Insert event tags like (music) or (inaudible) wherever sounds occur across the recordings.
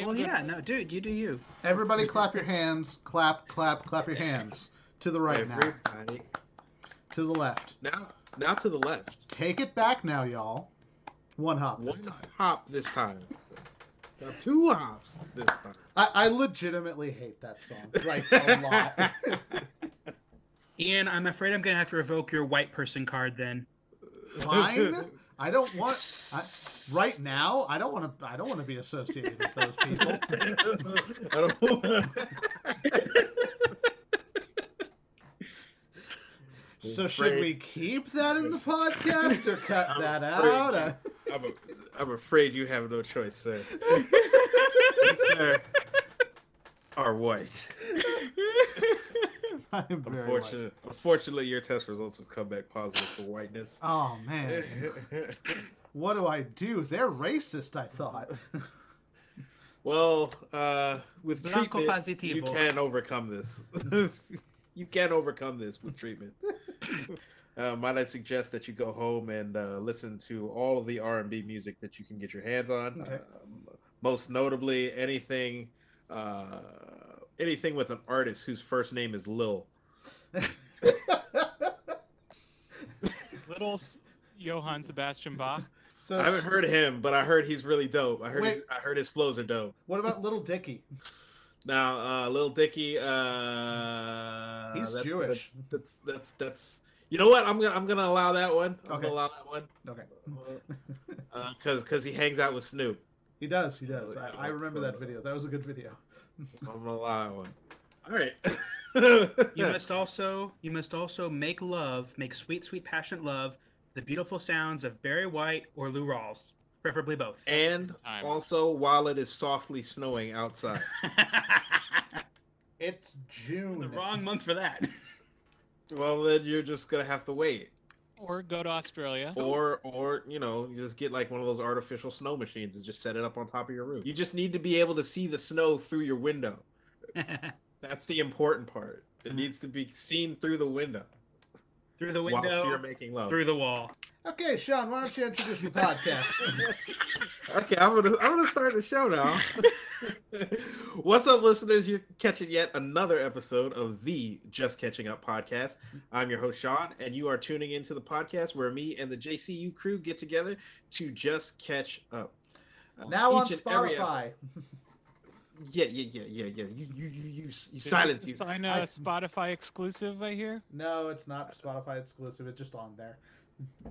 am Well, gonna- yeah, no, dude, you do you. Everybody clap your hands. Clap, clap, clap your hands. To the right now. To the left. Now, now to the left. Take it back now, y'all. One hop this One time. hop this time. Now two hops this time. I, I legitimately hate that song. Like, a lot. (laughs) Ian, I'm afraid I'm gonna have to revoke your white person card then. Fine. (laughs) I don't want. I, right (laughs) now, I don't want to. I don't want to be associated with those (laughs) people. I don't (laughs) So should we keep that in the podcast or cut I'm that afraid out? you- Uh, I'm, a, I'm afraid you have no choice, sir. You, sir, are white. (laughs) I'm very white. Unfortunately, unfortunately, your test results have come back positive for whiteness. (laughs) Oh man, (laughs) what do I do? They're racist. I thought. well, uh, with Blanco treatment, you positivo. can overcome this. you can overcome this with treatment. Uh, might I suggest that you go home and uh, listen to all of the R and B music that you can get your hands on. Okay. Um, most notably, anything, uh, anything with an artist whose first name is Lil. Little Johann Sebastian Bach. so I haven't heard him, but I heard he's really dope. I heard Wait. his, I heard his flows are dope. What about Little Dicky? Now, uh, Lil Dicky, uh, He's that's, Jewish. That's that's that's. You know what? I'm gonna I'm gonna allow that one. I'm Okay. gonna allow that one Okay. because because he hangs out with Snoop. He does. He does. I, I remember that video. That was a good video. (laughs) I'm gonna allow one. All right. You must also you must also make love, make sweet, sweet, passionate love, the beautiful sounds of Barry White or Lou Rawls, preferably both. and Time. also while it is softly snowing outside. (laughs) It's June. the wrong month for that. well, then you're just gonna have to wait, Or go to Australia. or or you know, you just get like one of those artificial snow machines and just set it up on top of your roof. You just need to be able to see the snow through your window. (laughs) That's the important part. It Mhm. needs to be seen through the window, through the window. whilst you're making love. through the wall. Okay, Sean, why don't you introduce the podcast? (laughs) okay, I'm gonna I'm gonna start the show now. (laughs) (laughs) What's up, listeners? You're catching yet another episode of the Just Catching Up podcast. I'm your host Sean, and you are tuning into the podcast where me and the JCU crew get together to just catch up. Uh, now on each and Spotify. (laughs) yeah, yeah, yeah, yeah, yeah. You you you you, you silence you you. sign a I- Spotify exclusive, I hear. No, it's not Spotify exclusive. It's just on there.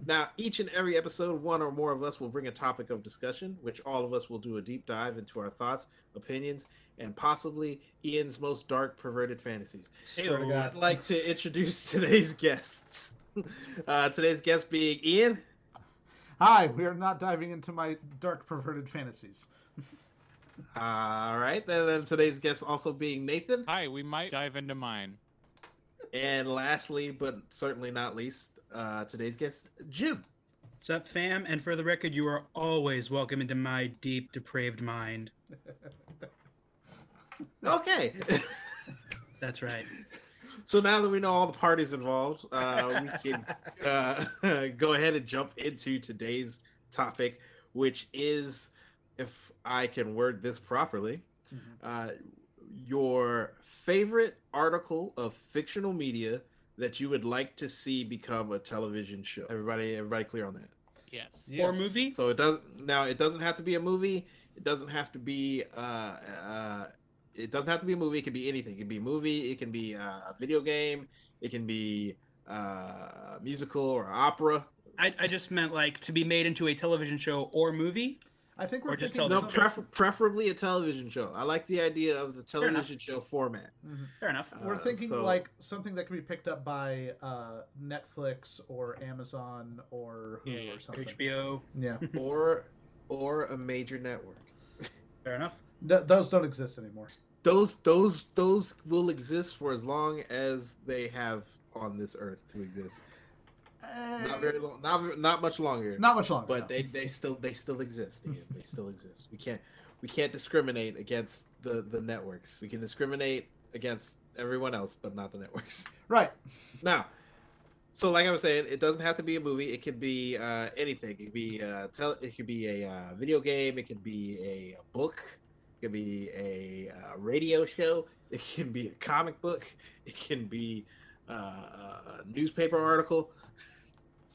Now, each and every episode, one or more of us will bring a topic of discussion, which all of us will do a deep dive into our thoughts, opinions, and possibly Ian's most dark, perverted fantasies. Swear to I'd like to introduce (laughs) today's guests. Uh, today's guest being Ian. Hi, we are not diving into my dark perverted fantasies. All right, then, then today's guest also being Nathan. Hi, we might dive into mine. And lastly, but certainly not least, uh, today's guest, Jim. What's up, fam? And for the record, you are always welcome into my deep, depraved mind. (laughs) Okay. (laughs) That's right. So now that we know all the parties involved, uh, we can uh, (laughs) go ahead and jump into today's topic, which is, if I can word this properly, Mhm. uh, your favorite article of fictional media that you would like to see become a television show. Everybody, everybody, clear on that. Yes. Or movie? So it does now. It doesn't have to be a movie. It doesn't have to be. Uh, uh, it doesn't have to be a movie. It can be anything. It can be a movie. It can be uh, a video game. It can be uh, musical or opera. I, I just meant like to be made into a television show or movie. I think we're Or just thinking No, prefer- preferably a television show. I like the idea of the television show format. Mhm. Fair enough. We're Uh, thinking so- like something that can be picked up by uh, Netflix or Amazon or Yeah, yeah. or something. HBO. Yeah, (laughs) or or a major network. (laughs) Fair enough. Th- those don't exist anymore. Those those those will exist for as long as they have on this earth to exist. Not very long. Not not much longer. Not much longer. but no. they, they still they still exist. Ian. They still exist. We can't we can't discriminate against the the networks. We can discriminate against everyone else, but not the networks. right. Now, so like I was saying, it doesn't have to be a movie. It could be uh, anything. It could be uh, It could be a uh, video game. It could be a, book. It could be a uh, radio show. It can be a comic book. It can be uh, a newspaper article.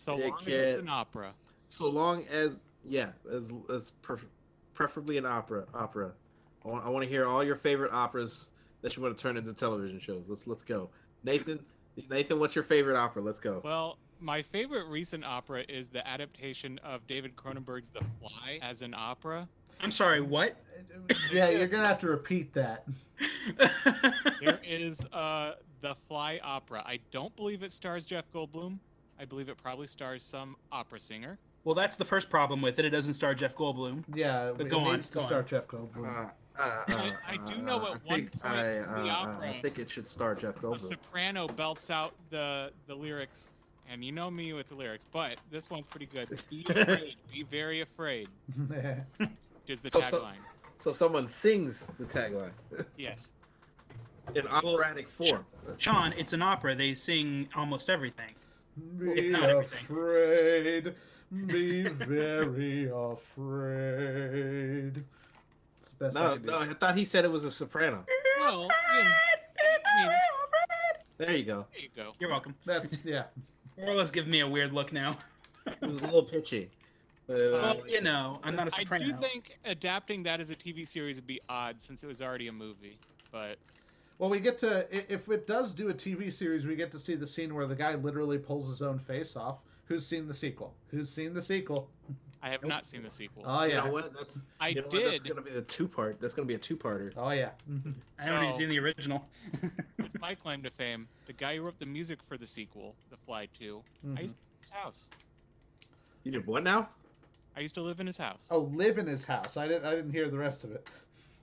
So It long as it's an opera. So long as yeah, as, as pref- preferably an opera. Opera. I want, I want to hear all your favorite operas that you want to turn into television shows. Let's let's go, Nathan. Nathan, what's your favorite opera? Let's go. Well, my favorite recent opera is the adaptation of David Cronenberg's The Fly as an opera. I'm sorry, what? (laughs) yeah, you're gonna have to repeat that. There is uh, The Fly opera. I don't believe it stars Jeff Goldblum. I believe it probably stars some opera singer. well, that's the first problem with it. It doesn't star Jeff Goldblum. Yeah, But it go on, needs to go start on. Jeff Goldblum. Uh, uh, uh, I- I do know uh, at I one think point I, in the uh, opera- I think it should star Jeff A Goldblum. soprano belts out the the lyrics, and you know me with the lyrics, but this one's pretty good. (laughs) Be afraid, be very afraid, (laughs) is the So- so- tagline. So someone sings the tagline (laughs) Yes. in operatic form. Sean, it's an opera. They sing almost everything. Be not afraid. Be very afraid. It's the best I No, can do. no, I thought he said it was a soprano. Well, (laughs) Ian's- I mean, There you go. there you go. You're welcome. That's yeah. Orla's giving me a weird look now. It was a little pitchy. But, uh, Well, you know, I'm not a I soprano. I do think adapting that as a TV series would be odd since it was already a movie. But Well, we get to if it does do a TV series, we get to see the scene where the guy literally pulls his own face off. Who's seen the sequel? Who's seen the sequel? I have not seen the sequel. Oh you yeah. know what? That's I you know what? That's gonna be the two part. That's gonna be a two parter. Oh yeah. (laughs) I haven't even seen the original. It's (laughs) my claim to fame. The guy who wrote the music for the sequel, The Fly 2, Mhm. I used to live in his house. You did what now? I used to live in his house. Oh, live in his house. I didn't. I didn't hear the rest of it.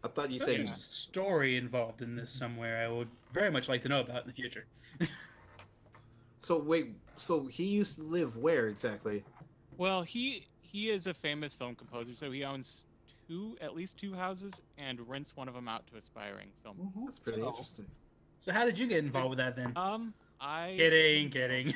I thought you said There's a story involved in this somewhere. I would very much like to know about in the future. (laughs) So wait. So he used to live where exactly? Well, he he is a famous film composer, so he owns two, at least two houses, and rents one of them out to aspiring film. That's pretty So- interesting. So how did you get involved with that then? Um, I Kidding, kidding.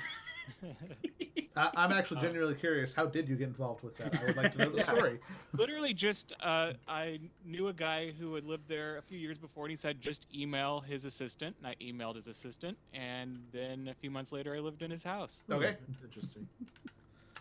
(laughs) (laughs) I, I'm actually Oh. genuinely curious. How did you get involved with that? I would like to know the Yeah. story. (laughs) literally just uh, I knew a guy who had lived there a few years before, and he said just email his assistant, and I emailed his assistant, and then a few months later, I lived in his house. Okay. Hmm, That's interesting.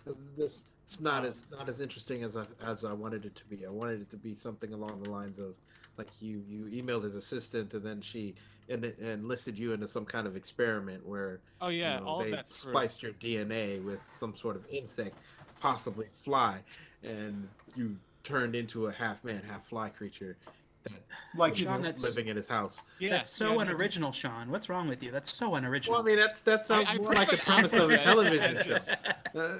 This it's not as not as interesting as I as I wanted it to be. I wanted it to be something along the lines of like you you emailed his assistant and then she en- enlisted you into some kind of experiment where Oh yeah, you know, all they of that's true. spliced your DNA with some sort of insect, possibly a fly, and you turned into a half man, half fly creature that Like was John, that's- living in his house. Yeah, That's so yeah, unoriginal, Sean. What's wrong with you? That's so unoriginal. Well, I mean, that's that sounds I more like the premise of a television show. this- Uh,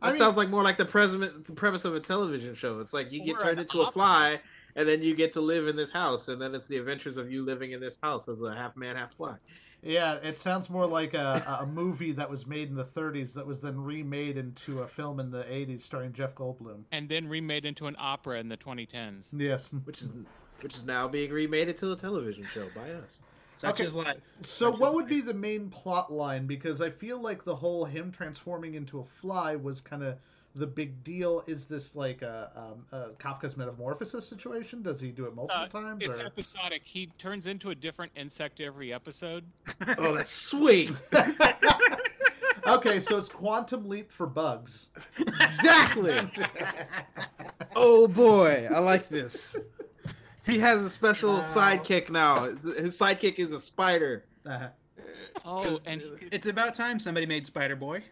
I that mean- sounds like more like the premise, the premise of a television show. It's like you get turned an into a fly, and then you get to live in this house, and then it's the adventures of you living in this house as a half man, half fly. Yeah, it sounds more like a, a movie that was made in the 30s that was then remade into a film in the 80s starring Jeff Goldblum. and then remade into an opera in the 2010s. Yes. Which is which is now being remade into a television show by us. Such Okay. is life. So, Such what is would be the main plot line? Because I feel like the whole him transforming into a fly was kind of the big deal. Is this like a, um, a Kafka's Metamorphosis situation? Does he do it multiple Uh, times? It's or- episodic. He turns into a different insect every episode. (laughs) Oh, that's sweet! (laughs) okay, so it's Quantum Leap for bugs. exactly. Oh boy, I like this. He has a special Wow. sidekick now. His sidekick is a spider. Uh-huh. Oh, and It's about time somebody made Spider Boy.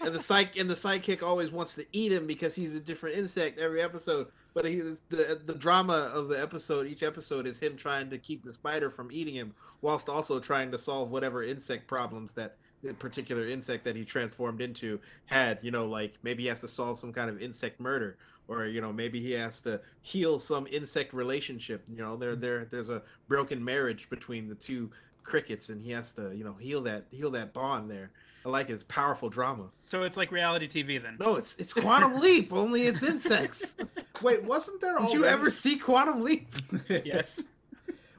And the psych and the sidekick always wants to eat him because he's a different insect every episode. But he the the drama of the episode, each episode is him trying to keep the spider from eating him, whilst also trying to solve whatever insect problems that the particular insect that he transformed into had. You know, like maybe he has to solve some kind of insect murder, or you know maybe he has to heal some insect relationship. You know, there there there's a broken marriage between the two crickets, and he has to you know heal that heal that bond there. I like it. It's powerful drama. So it's like reality TV then. No, it's it's Quantum Leap. Only it's insects. (laughs) Wait, wasn't there Did you ever see Quantum Leap? (laughs) Yes.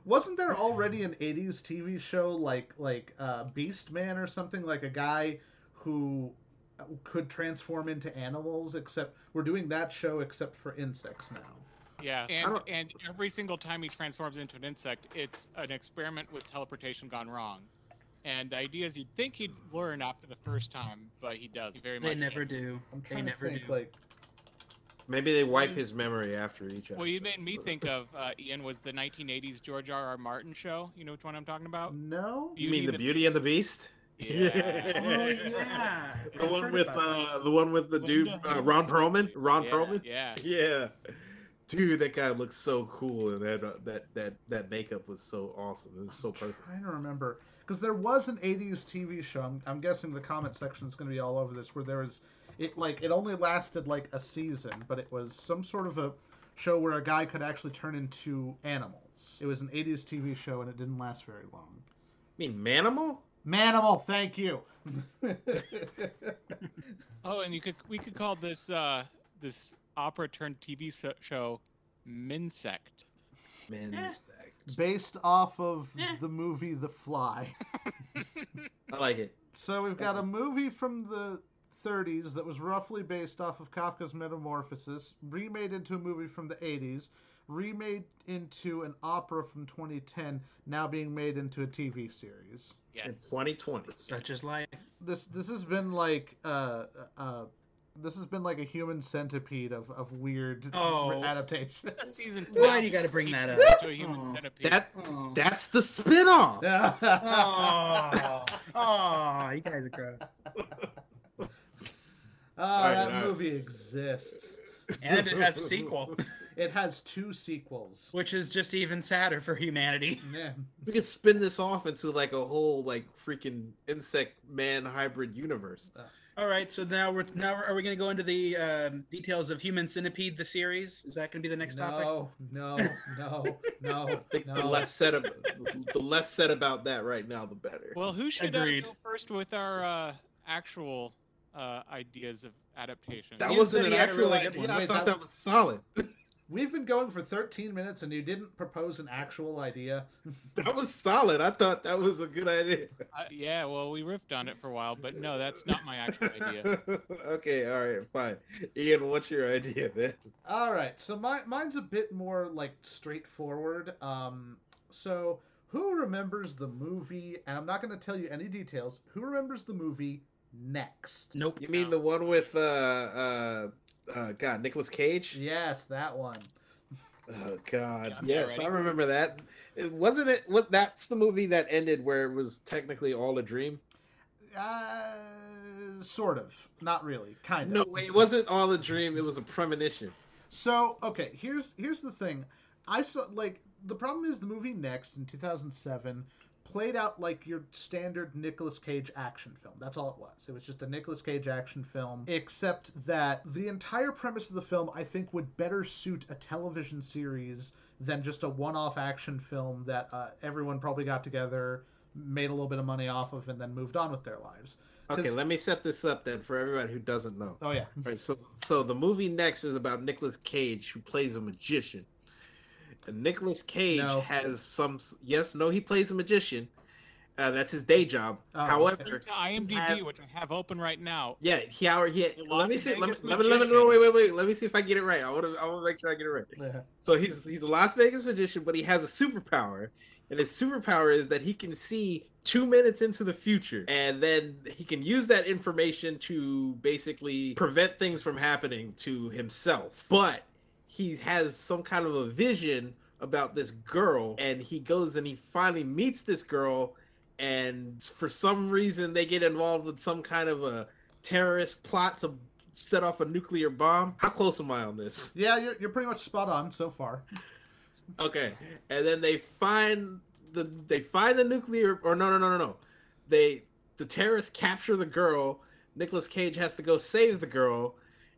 Wasn't there already an '80s TV show like like uh, Beast Man or something like a guy who could transform into animals? Except we're doing that show except for insects now. Yeah, and and every single time he transforms into an insect, it's an experiment with teleportation gone wrong. And the idea is you'd think he'd learn after the first time, but he doesn't. Very They much never doesn't. do. I'm They trying to never think, do. like, Maybe they wipe his memory after each episode. Well, you made me think (laughs) of uh, Ian was the 1980s George R. R. Martin show. You know which one I'm talking about? no. You mean the and the Beauty and the Beast? Yeah. (laughs) Oh yeah. the one with uh, the one with the dude uh, Ron Perlman. Ron yeah, Perlman. Yeah. Yeah, dude, that guy looks so cool, and that uh, that that that makeup was so awesome. It was so perfect. I trying to remember because there was an 80s TV show. I'm, I'm guessing the comment section is going to be all over this. Where there was it like it only lasted like a season, but it was some sort of a show where a guy could actually turn into animals. It was an 80s TV show and it didn't last very long. I mean, Manimal. Manimal, thank you. (laughs) Oh, and you could we could call this uh, this opera turned TV show Minsect. Minsect. Based off of Eh. the movie The Fly. (laughs) I like it. So we've got a movie from the 30s that was roughly based off of Kafka's Metamorphosis, remade into a movie from the 80s, remade into an opera from 2010, now being made into a TV series. In 2020. Such is life. This this has been like uh uh this has been like a human centipede of, of weird Oh. adaptation. Season. (laughs) Why do you got to bring that up? Into a human Oh. centipede. That Oh. that's the spinoff. (laughs) Oh, oh, you guys are gross. (laughs) Ah, oh, Alright, that alright. movie exists. And it has a sequel, It has two sequels. which is just even sadder for humanity. Yeah. We could spin this off into like a whole like freaking insect man hybrid universe. Uh, All right, so now we're now are we going to go into the um, details of Human Centipede, the series? Is that going to be the next topic? no, no, no, no, (laughs) I think the less said about the less said about that right now, the better. Well, who should uh, go first with our uh, actual uh, ideas of adaptation? that wasn't an he had a actual really idea. one. I Wait, thought that- that was solid. (laughs) We've been going for 13 minutes and you didn't propose an actual idea. (laughs) That was solid. I thought that was a good idea. Uh, yeah, well, we riffed on it for a while, but no, that's not my actual idea. (laughs) okay, all right, fine. Ian, what's your idea then? All right, so my mine's a bit more like straightforward. Um, so who remembers the movie? And I'm not going to tell you any details. Who remembers the movie Next? Nope. You mean the one with uh uh uh God, Nicolas Cage? Yes, that one. Oh God, I'm yes, ready. I remember that. It, wasn't it? What? That's the movie that ended where it was technically all a dream. Uh, sort of. Not really. Kind of. No, it wasn't all a dream. It was a premonition. So okay, here's here's the thing. I saw like the problem is the movie Next in 2007 played out like your standard Nicolas Cage action film. That's all it was. It was just a Nicolas Cage action film, except that the entire premise of the film I think would better suit a television series than just a one-off action film that uh, everyone probably got together, made a little bit of money off of, and then moved on with their lives. Okay, let me set this up then for everybody who doesn't know. Oh yeah. All right, so so the movie next is about Nicolas Cage who plays a magician. And Nicolas Cage No. has some yes, no, he plays a magician. Uh, that's his day job. Oh, However, To IMDb, have- which I have open right now. yeah, he, he, he let me see. Let me, let me, let me, no, wait, wait, wait. Let me see if I get it right. I want to, I want to make sure I get it right. Yeah. So he's he's a Las Vegas magician, but he has a superpower, and his superpower is that he can see two minutes into the future, and then he can use that information to basically prevent things from happening to himself. But he has some kind of a vision about this girl, and he goes and he finally meets this girl, and for some reason they get involved with some kind of a terrorist plot to set off a nuclear bomb. How close am I on this? Yeah, you're, you're pretty much spot on so far. Okay, and then they find the they find the nuclear or no no no no no, they the terrorists capture the girl. Nicolas Cage has to go save the girl.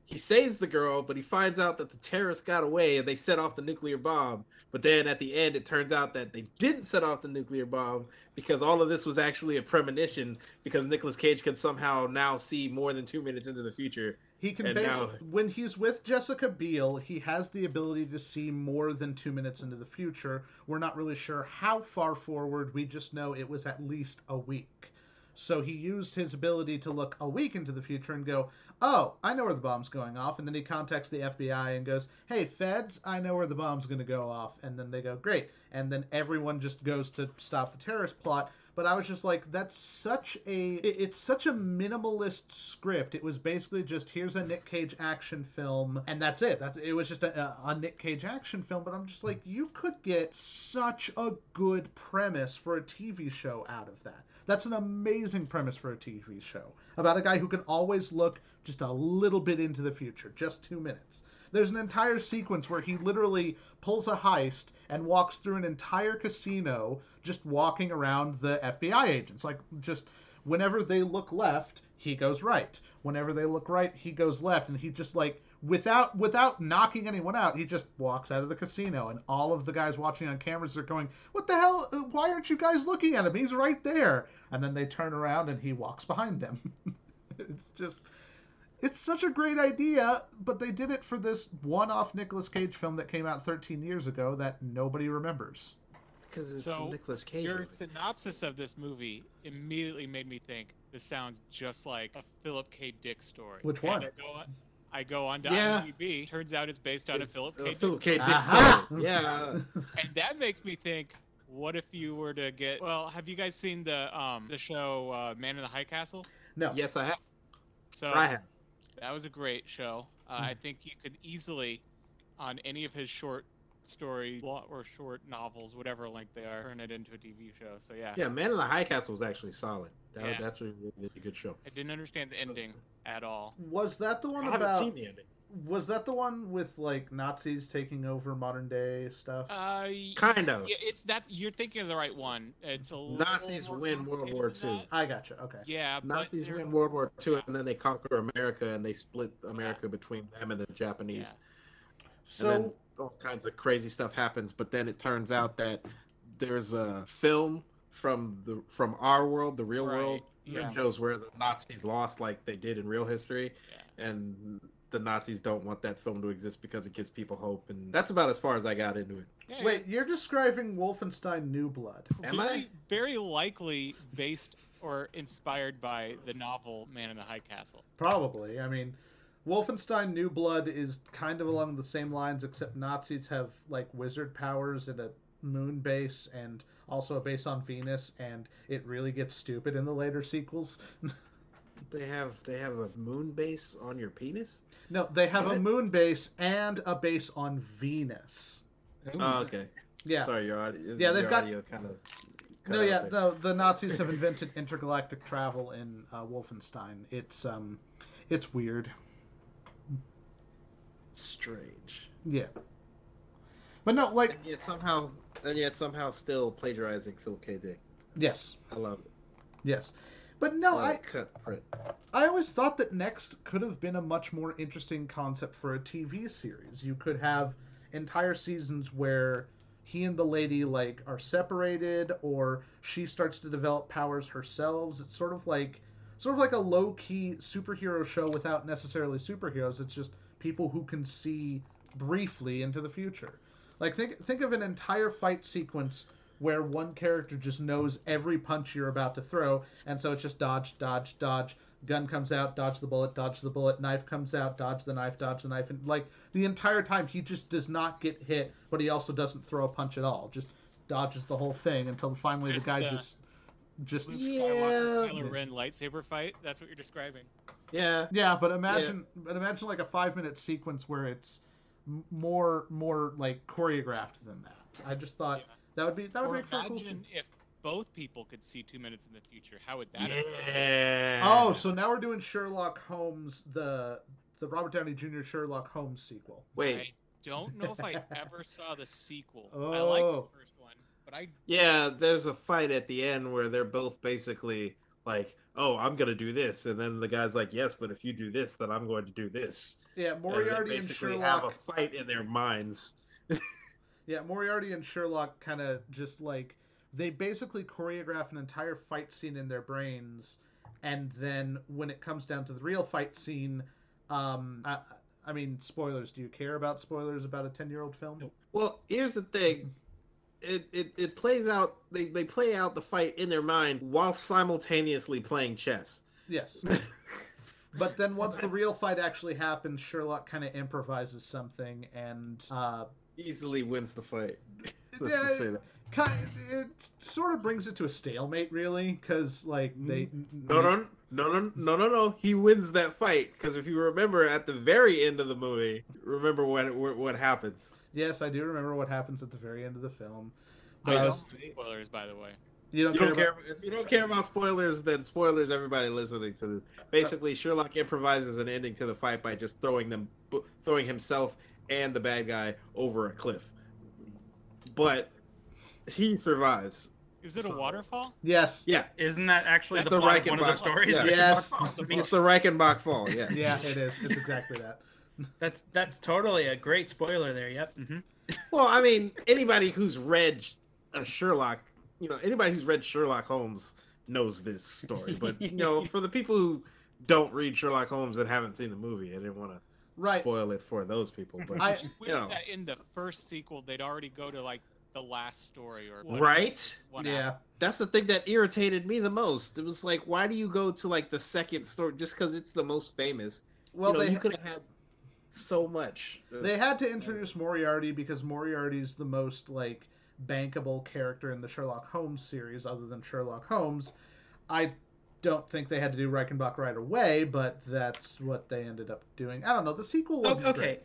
He saves the girl, but he finds out that the terrorists got away and they set off the nuclear bomb. But then at the end, it turns out that they didn't set off the nuclear bomb because all of this was actually a premonition because Nicolas Cage could somehow now see more than two minutes into the future. He can base, now- when he's with Jessica Biel, he has the ability to see more than two minutes into the future. We're not really sure how far forward. We just know it was at least a week. So he used his ability to look a week into the future and go, "Oh, I know where the bomb's going off." And then he contacts the FBI and goes, "Hey, feds, I know where the bomb's going to go off." And then they go, "Great." And then everyone just goes to stop the terrorist plot. But I was just like, that's such a it- it's such a minimalist script. It was basically just here's a Nick Cage action film, and that's it. That it was just a, a Nick Cage action film. But I'm just like, you could get such a good premise for a TV show out of that. That's an amazing premise for a TV show about a guy who can always look just a little bit into the future, just two minutes. There's an entire sequence where he literally pulls a heist and walks through an entire casino just walking around the FBI agents. Like, just whenever they look left, he goes right. Whenever they look right, he goes left. And he just, like, without without knocking anyone out, he just walks out of the casino. And all of the guys watching on cameras are going, What the hell? Uh, Why aren't you guys looking at him? He's right there. And then they turn around and he walks behind them. (laughs) it's just it's such a great idea, but they did it for this one-off Nicolas Cage film that came out 13 years ago that nobody remembers. Because it's So, Nicolas Cage. Your movie. synopsis of this movie immediately made me think this sounds just like a Philip K. Dick story. Which And one? I go on, I go on to Yeah. IMDb. Turns out it's based on a It's Philip a K. Philip K. Dick Aha! story. Yeah. (laughs) And that makes me think, what if you were to get? Well, have you guys seen the um the show uh, Man in the High Castle? No. yes, I have. So I have. that was a great show. Uh, I think you could easily, on any of his short story or short novels, whatever length they are, turn it into a TV show. So yeah, Yeah, Man in the High Castle was actually solid. That Yeah. actually a really, really good show. I didn't understand the So- ending at all. Was that the I one haven't about? seen the ending. Was that the one with like Nazis taking over modern day stuff? Uh, Kind of. yeah, it's that you're thinking of the right one. It's a Nazis win World War II. I gotcha. Okay. Yeah, Nazis win World War II, and then they conquer America, and they split America between them and the Japanese. Yeah. So and then all kinds of crazy stuff happens. But then it turns out that there's a film from the from our world, the real Right, world, yeah. that shows where the Nazis lost, like they did in real history, Yeah. and the Nazis don't want that film to exist because it gives people hope. And that's about as far as I got into it. Yeah, wait, you're describing Wolfenstein New Blood. Am very, I? very likely based or inspired by the novel Man in the High Castle. Probably. I mean, Wolfenstein New Blood is kind of along the same lines, except Nazis have like wizard powers and a moon base, and also a base on Venus, and it really gets stupid in the later sequels. (laughs) They have they have a moon base on your penis. no, they have a moon base and a base on Venus. Oh, okay. Yeah. Sorry, your audio. Yeah, they've your got- audio kind of. No, yeah, no. The Nazis have (laughs) invented intergalactic travel in uh, Wolfenstein. It's um, it's weird. Strange. Yeah. But no, like And yet somehow, and yet somehow still plagiarizing Phil K. Dick. yes, I love it. yes. But no, I it. cut print. I always thought that Next could have been a much more interesting concept for a TV series. You could have entire seasons where he and the lady like are separated or she starts to develop powers herself. It's sort of like sort of like a low-key superhero show without necessarily superheroes. It's just people who can see briefly into the future. Like think think of an entire fight sequence where one character just knows every punch you're about to throw, and so it's just dodge, dodge, dodge. Gun comes out, dodge the bullet, dodge the bullet. Knife comes out, dodge the knife, dodge the knife, and like the entire time he just does not get hit, but he also doesn't throw a punch at all. Just dodges the whole thing until finally the guy the- just, just Luke Yeah. Skywalker, Kylo Ren lightsaber fight. That's what you're describing. Yeah. Yeah, but imagine, but imagine like a five minute sequence where it's more, more like choreographed than that. I just thought Yeah. that would be that would Or make for a cool. imagine if both people could see two minutes in the future. How would that? have Yeah. Oh, so now we're doing Sherlock Holmes, the the Robert Downey Jr. Sherlock Holmes sequel. Wait. I don't know if I ever saw the sequel. Oh. I liked Oh. the first one, but I Yeah, there's a fight at the end where they're both basically like, "Oh, I'm gonna do this," and then the guy's like, "Yes, but if you do this, then I'm going to do this." Yeah, And they Moriarty and Sherlock. have a fight in their minds. (laughs) Yeah, Moriarty and Sherlock kind of just like they basically choreograph an entire fight scene in their brains, and then when it comes down to the real fight scene, um, I, I mean, spoilers. Do you care about spoilers about a ten-year-old film? Well, here's the thing. It, it, it plays out they, they play out the fight in their mind while simultaneously playing chess. Yes. (laughs) But then once the real fight actually happens, Sherlock kind of improvises something and uh, Easily wins the fight. (laughs) Let's Yeah, just say that. kind it sort of brings it to a stalemate, really, because like they No, no, no, no, no, no, no. He wins that fight because if you remember at the very end of the movie, remember what, what happens. Yes, I do remember what happens at the very end of the film. But I don't was- spoilers, by the way. you don't, You don't care, care about- if you don't care about spoilers. Then spoilers, everybody listening to this. Basically, Sherlock improvises an ending to the fight by just throwing them, throwing himself and the bad guy over a cliff. But he survives. Is it a waterfall? Yes. Yeah, Isn't that actually That's the, the plot of one of the stories? yeah. Yes. (laughs) it's the Reichenbach Fall. Yes. Yeah, it is. It's exactly that. That's that's totally a great spoiler there. Yep. hmm Well, I mean, anybody who's read a Sherlock, you know, anybody who's read Sherlock Holmes knows this story. But you know, (laughs) for the people who don't read Sherlock Holmes and haven't seen the movie, I didn't want to Right. spoil it for those people. But I You know. that in the first sequel, they'd already go to like the last story or whatever right, one yeah. act. that's the thing that irritated me the most. It was like, why do you go to like the second story just because it's the most famous? Well, you know, they you could have had so much. they had to introduce Moriarty because Moriarty's the most like bankable character in the Sherlock Holmes series, other than Sherlock Holmes. I don't think they had to do Reichenbach right away, but that's what they ended up doing. I don't know. The sequel wasn't Okay. great.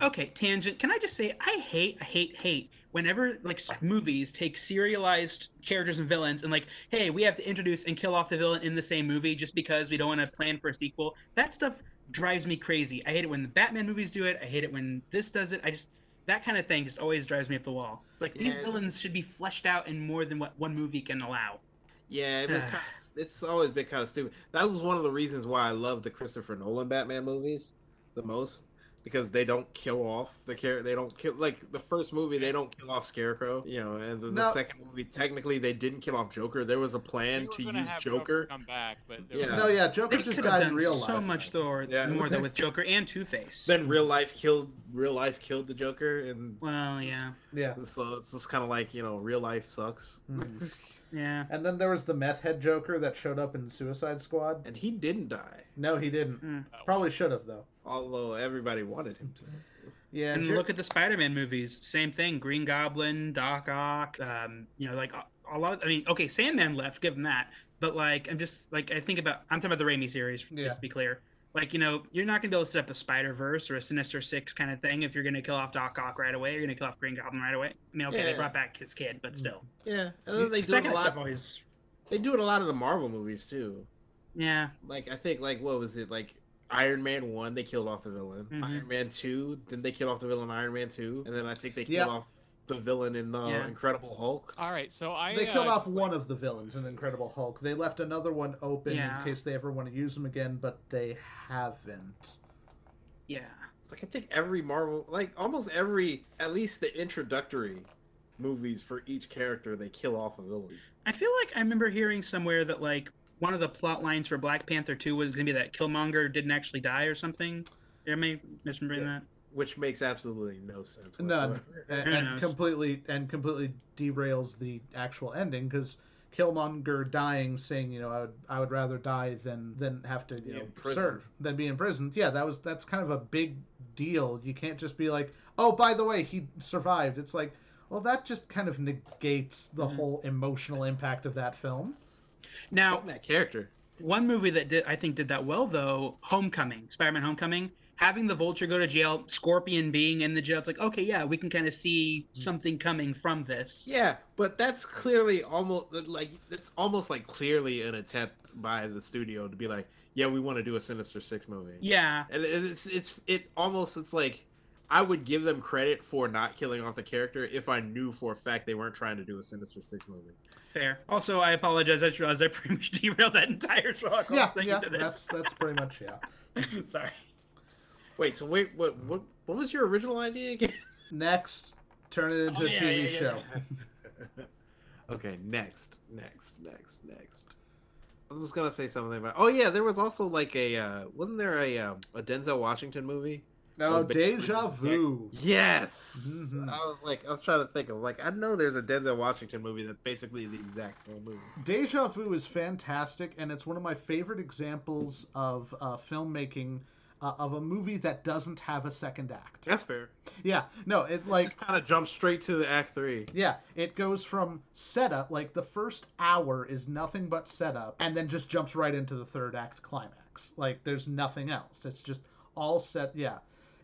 Okay, tangent. Can I just say I hate, I hate, hate whenever like movies take serialized characters and villains and like, hey, we have to introduce and kill off the villain in the same movie just because we don't want to plan for a sequel. That stuff drives me crazy. I hate it when the Batman movies do it. I hate it when this does it. I just that kind of thing just always drives me up the wall. It's like these Yeah. villains should be fleshed out in more than what one movie can allow. Yeah, it was. kind of, it's always been kind of stupid. That was one of the reasons why I love the Christopher Nolan Batman movies the most because they don't kill off the character. They don't kill like the first movie. They don't kill off Scarecrow. You know, and the, the second movie technically they didn't kill off Joker. There was a plan to use have Joker. come back, but there Yeah. was- No, yeah, Joker They just could have died done in real so life. much though, Yeah. more than with Joker and Two Face. Then real life killed real life killed the Joker, and well, yeah, Yeah. so it's just kind of like you know real life sucks. (laughs) Yeah. And then there was the meth head Joker that showed up in Suicide Squad. and he didn't die, No, he didn't. Mm. Probably should have though. Although everybody wanted him to. Yeah. and Jer- look at the Spider-Man movies. Same thing. Green Goblin, Doc Ock. Um, you know, like a, a lot. Of, I mean, okay, Sandman left. Give him that. But like, I'm just like I think about. I'm talking about the Raimi series. Yeah. Just to be clear. Like you know, you're not gonna be able to set up a Spider Verse or a Sinister Six kind of thing if you're gonna kill off Doc Ock right away. You're gonna kill off Green Goblin right away. I mean, okay, they brought back his kid, but still, Yeah, and then they do that it a kind of lot. stuff always. They do it a lot of the Marvel movies too. Yeah, like I think like what was it like Iron Man one they killed off the villain. Mhm. Iron Man two didn't they kill off the villain Iron Man two, and then I think they killed Yeah. off the villain in the Yeah. Incredible Hulk. All right, so I they killed uh, off one of the villains in Incredible Hulk. They left another one open Yeah. in case they ever want to use them again, but they haven't. yeah. It's like I think every Marvel like almost every at least the introductory movies for each character they kill off a villain. I feel like I remember hearing somewhere that like one of the plot lines for Black Panther 2 was gonna be that Killmonger didn't actually die or something. Am I misremembering Yeah. that? Which makes absolutely no sense. None. and, and completely and completely derails the actual ending because Killmonger dying, saying, you know, I would I would rather die than than have to Be you know imprisoned. serve than be imprisoned. Yeah, that was that's kind of a big deal. You can't just be like, oh, by the way, he survived. It's like, well, that just kind of negates the Mhm. whole emotional impact of that film. Now, that character. one movie that did I think did that well though, Homecoming, Spider-Man Homecoming, having the Vulture go to jail, Scorpion being in the jail, it's like, okay, yeah, we can kind of see mm-hmm. something coming from this. Yeah, but that's clearly almost like it's almost like clearly an attempt by the studio to be like, yeah, we want to do a Sinister Six movie. Yeah. and it's it's it almost it's like I would give them credit for not killing off the character if I knew for a fact they weren't trying to do a Sinister Six movie. Fair. Also, I apologize. I realized (laughs) I pretty much derailed that entire Sherlock Holmes Yeah, thing yeah, into that's that's pretty much yeah. (laughs) Sorry. Wait, so wait, what what what was your original idea again? (laughs) Next, turn it into Oh, a yeah, TV yeah, yeah. show. okay, next, next, next, next. I was gonna say something about. Oh yeah, there was also like a uh, wasn't there a um, a Denzel Washington movie Oh, basically Deja Vu. Yes. Mhm. I was like, I was trying to think of like, I know there's a Denzel Washington movie that's basically the exact same movie. Deja Vu is fantastic, and it's one of my favorite examples of uh, filmmaking uh, of a movie that doesn't have a second act. That's fair. Yeah, no, it like Just kind of jump straight to the act three. yeah, it goes from setup, like the first hour is nothing but setup, and then just jumps right into the third act climax. Like there's nothing else. It's just all set. Yeah,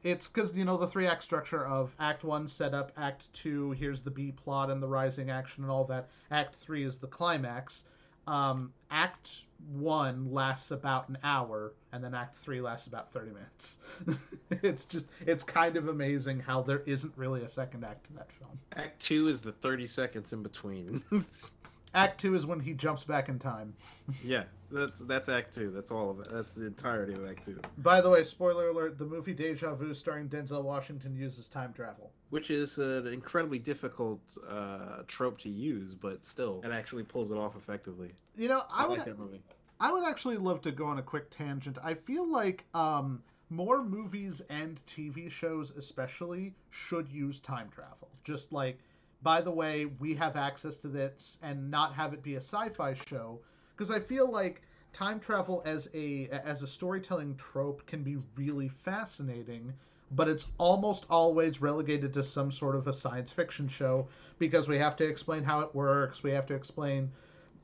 it's because you know the three act structure of Act One setup, Act Two here's the B plot and the rising action and all that. Act Three is the climax. Um, act One lasts about an hour, and then Act Three lasts about thirty minutes. (laughs) it's just it's kind of amazing how there isn't really a second act to that film. Act two is the 30 seconds in between. (laughs) Act Two is when he jumps back in time. (laughs) yeah, that's that's Act two. That's all of it. That's the entirety of Act two, By the way, spoiler alert: the movie Deja Vu, starring Denzel Washington, uses time travel. which is an incredibly difficult uh, trope to use, but still, it actually pulls it off effectively. You know, I I would like that movie. I would actually love to go on a quick tangent. I feel like um, more movies and TV shows, especially, should use time travel. Just like, by the way, we have access to this, and not have it be a sci-fi show, because I feel like time travel as a as a storytelling trope can be really fascinating. But it's almost always relegated to some sort of a science fiction show because we have to explain how it works. We have to explain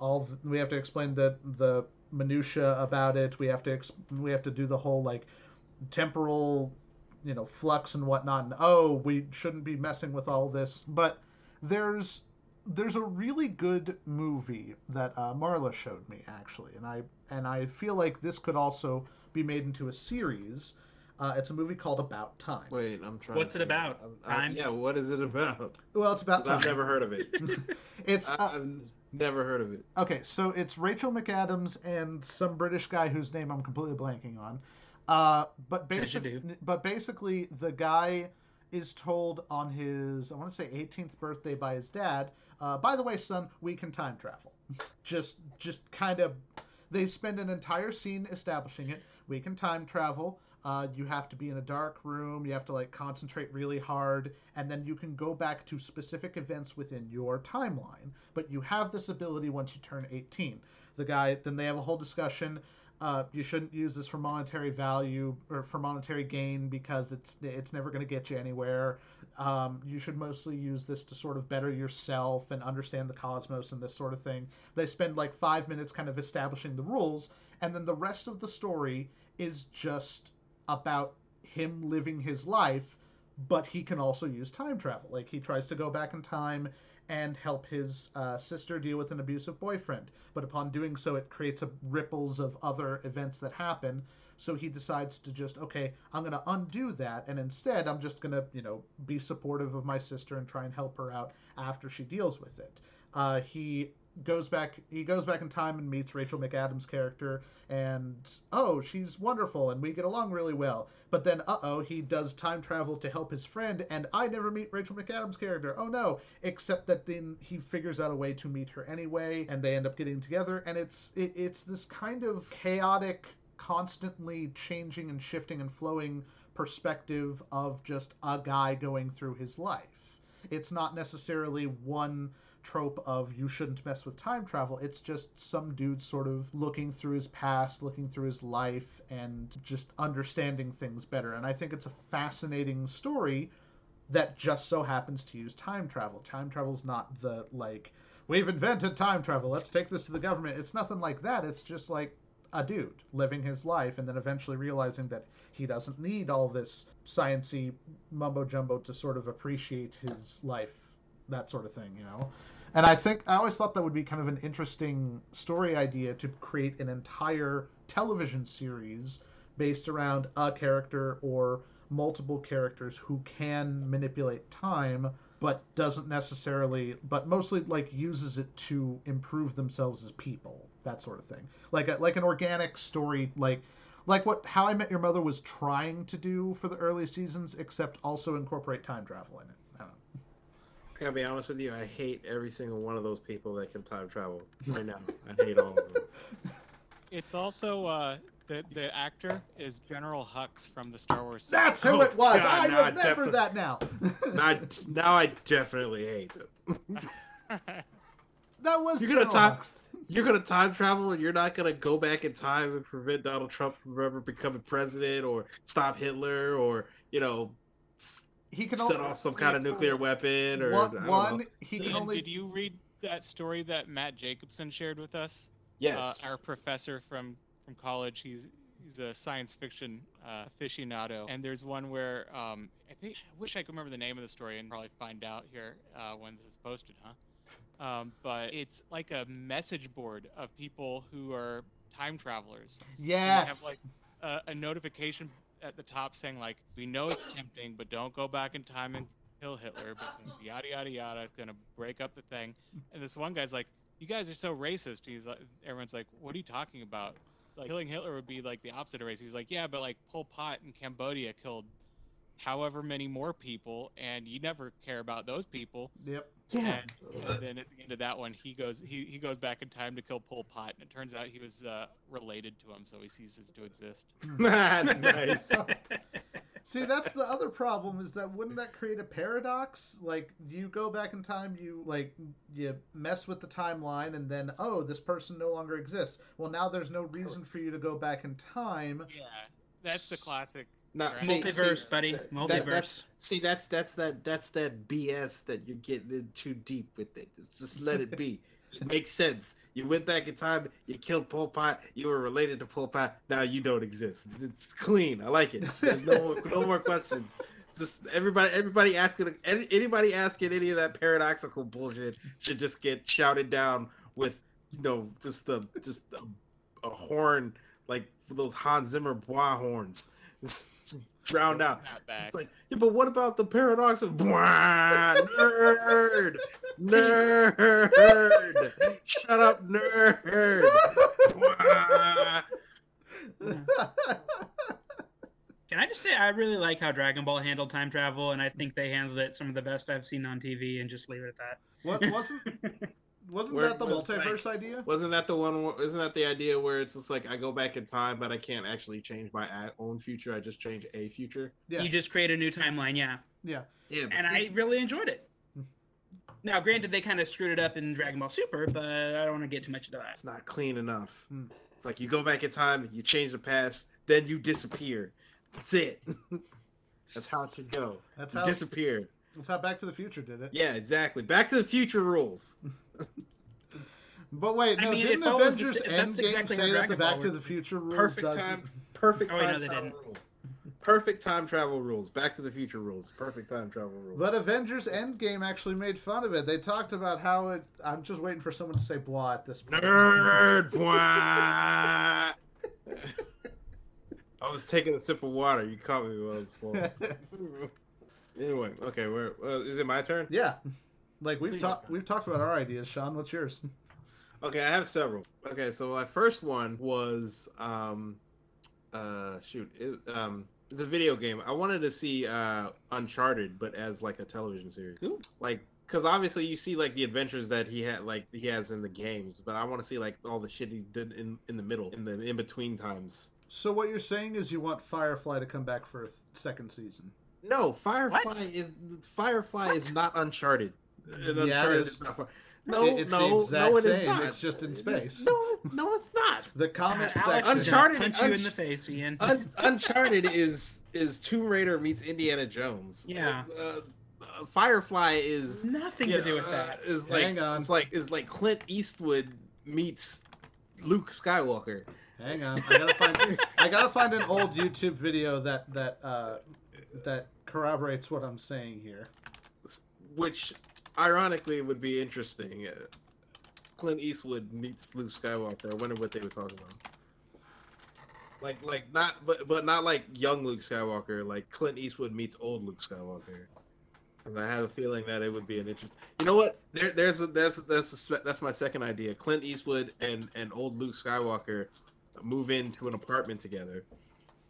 all th- we have to explain the the minutia about it we have to ex- we have to do the whole like temporal you know flux and whatnot and oh we shouldn't be messing with all this but there's there's a really good movie that uh, Marla showed me actually and I and I feel like this could also be made into a series uh, it's a movie called About Time Wait, I'm trying. What's to it about? I- I- Time? yeah, what is it about? well it's about time I've never heard of it. (laughs) it's I- uh, I've never heard of it. Okay, so it's Rachel McAdams and some British guy whose name I'm completely blanking on. Uh, but basically, do. but basically, the guy is told on his I want to say 18th birthday by his dad. Uh, by the way, son, we can time travel. (laughs) just, just kind of, they spend an entire scene establishing it. We can time travel. Uh, you have to be in a dark room. You have to like concentrate really hard, and then you can go back to specific events within your timeline. But you have this ability once you turn 18. The guy then they have a whole discussion. Uh, you shouldn't use this for monetary value or for monetary gain because it's it's never going to get you anywhere. Um, you should mostly use this to sort of better yourself and understand the cosmos and this sort of thing. They spend like five minutes kind of establishing the rules, and then the rest of the story is just about him living his life, but he can also use time travel. Like he tries to go back in time and help his uh, sister deal with an abusive boyfriend. But upon doing so, it creates a ripples of other events that happen. So he decides to just, okay, I'm going to undo that. And instead, I'm just going to, you know, be supportive of my sister and try and help her out after she deals with it. Uh, he goes back he goes back in time and meets Rachel McAdams character and oh she's wonderful and we get along really well. But then uh-oh he does time travel to help his friend and I never meet Rachel McAdams character. Oh no except that then he figures out a way to meet her anyway and they end up getting together and it's it, it's this kind of chaotic constantly changing and shifting and flowing perspective of just a guy going through his life. It's not necessarily one trope of you shouldn't mess with time travel. It's just some dude sort of looking through his past, looking through his life, and just understanding things better. And I think it's a fascinating story that just so happens to use time travel. Time travel's not the like, we've invented time travel, let's take this to the government. It's nothing like that. It's just like a dude living his life and then eventually realizing that he doesn't need all this sciency mumbo jumbo to sort of appreciate his life that sort of thing, you know. And I think I always thought that would be kind of an interesting story idea to create an entire television series based around a character or multiple characters who can manipulate time but doesn't necessarily but mostly like uses it to improve themselves as people that sort of thing like a, like an organic story like like what how i met your mother was trying to do for the early seasons except also incorporate time travel in it I don't know. I gotta be honest with you. I hate every single one of those people that can time travel right now. I hate all of them. (laughs) It's also uh, The the actor is General Hux from the Star Wars. That's who Oh, it was. God, I now I remember defi- that now. (laughs) now, now I definitely hate them. (laughs) that was You're gonna General time- You're gonna time travel and you're not gonna go back in time and prevent Donald Trump from ever becoming president or stop Hitler or you know s- He can set only, off some kind of nuclear weapon or I one. don't one know. he can only. Did you read that story that Matt Jacobson shared with us? Yes. Uh, our professor from from college. He's he's a science fiction uh, aficionado, and there's one where um, I think I wish I could remember the name of the story and probably find out here uh, when this is posted, huh? Um, but it's like a message board of people who are time travelers. And they Yes. have like a, a notification at the top saying like, "We know it's tempting, but don't go back in time and kill Hitler because yada yada yada is gonna break up the thing." And this one guy's like, "You guys are so racist." He's like, everyone's like, "What are you talking about? Like killing Hitler would be like the opposite of racist." He's like, "Yeah, but like Pol Pot in Cambodia killed." However many more people, and you never care about those people. Yep. Yeah. And, and then at the end of that one, he goes he, he goes back in time to kill Pol Pot, and it turns out he was uh, related to him, so he ceases to exist. (laughs) nice. (laughs) See, that's the other problem is that wouldn't that create a paradox? Like you go back in time, you like you mess with the timeline, and then oh, this person no longer exists. Well, now there's no reason for you to go back in time. Yeah, that's the classic. Now, Right. see- Multiverse, see, buddy. that- Multiverse. that's, see, that's that's that that's that BS that you're getting in too deep with it. Just- Just let it be. (laughs) It makes sense. You went back in time. You killed Pol Pot. You were related to Pol Pot. Now you don't exist. It's clean. I like it. There's no more, no more questions. Just everybody, everybody asking, any- anybody asking any of that paradoxical bullshit should just get shouted down with, you know, just the just a, a horn like those Hans Zimmer bois horns. Just (laughs) drowned out. It's like, yeah, but what about the paradox of Bwah, nerd, nerd, shut up, nerd. Can I just say I really like how Dragon Ball handled time travel, and I think they handled it some of the best I've seen on TV, and just leave it at that. what wasn't wasn't Where that the it was multiverse idea? Wasn't that the one? where- Isn't that the idea where it's just like I go back in time, but I can't actually change my own future? I just change a future. Yeah, You just create a new timeline, yeah. yeah. Yeah, And see- I really enjoyed it. Now, granted, they kind of screwed it up in Dragon Ball Super, but I don't want to get too much into that. it's not clean enough. Hmm. It's like you go back in time, you change the past, then you disappear. That's it. (laughs) That's how it should go. That's You how disappear. that's how Back to the Future did it. Yeah, exactly. Back to the Future rules. (laughs) But wait, I mean, didn't follows the Avengers s- that's Endgame exactly say that the Dragon Ball Back to the Future rules Perfect doesn't- time. Perfect Oh, time wait, no, they travel didn't. rule. Perfect time travel rules. Back to the Future rules. Perfect time travel rules. But Avengers Endgame actually made fun of it. They talked about how it. I'm just waiting for someone to say blah at this point. Nerd. (laughs) Bwah. I was taking a sip of water. You caught me while I was (laughs) swallowing. anyway, okay. Where uh, is it? My turn. yeah, like we've talked. We've talked about our ideas. Sean, what's yours? Okay, I have several. Okay, so my first one was um uh shoot, it, um it's a video game. I wanted to see uh Uncharted but as like a television series. Ooh. Like cuz obviously you see like the adventures that he had like he has in the games, but I want to see like all the shit he did in in the middle, in the in between times. So what you're saying is you want Firefly to come back for a th- second season? No, Firefly What? is Firefly is not Uncharted. And Yeah, it Uncharted is. is not Fire- No, It- it's the no, exact no, it is same. not. It's just in It's- space. no, no, it's not. The comic Alex section. Uncharted- punch you in the face, Ian. Un- Uncharted is is Tomb Raider meets Indiana Jones. Yeah. Uh, uh, Firefly is Nothing yeah, to do with uh, that. Is like Hang on. it's like is like Clint Eastwood meets Luke Skywalker. Hang on, I gotta find. I gotta find an old YouTube video that that uh, that corroborates what I'm saying here. which ironically it would be interesting. Uh, Clint Eastwood meets Luke Skywalker. I wonder what they were talking about. Like, like not, but but not like young Luke Skywalker. Like Clint Eastwood meets old Luke Skywalker. 'Cause I have a feeling that it would be an interest. You know what? There, there's a, there's a, that's a, that's my second idea. Clint Eastwood and and old Luke Skywalker move into an apartment together.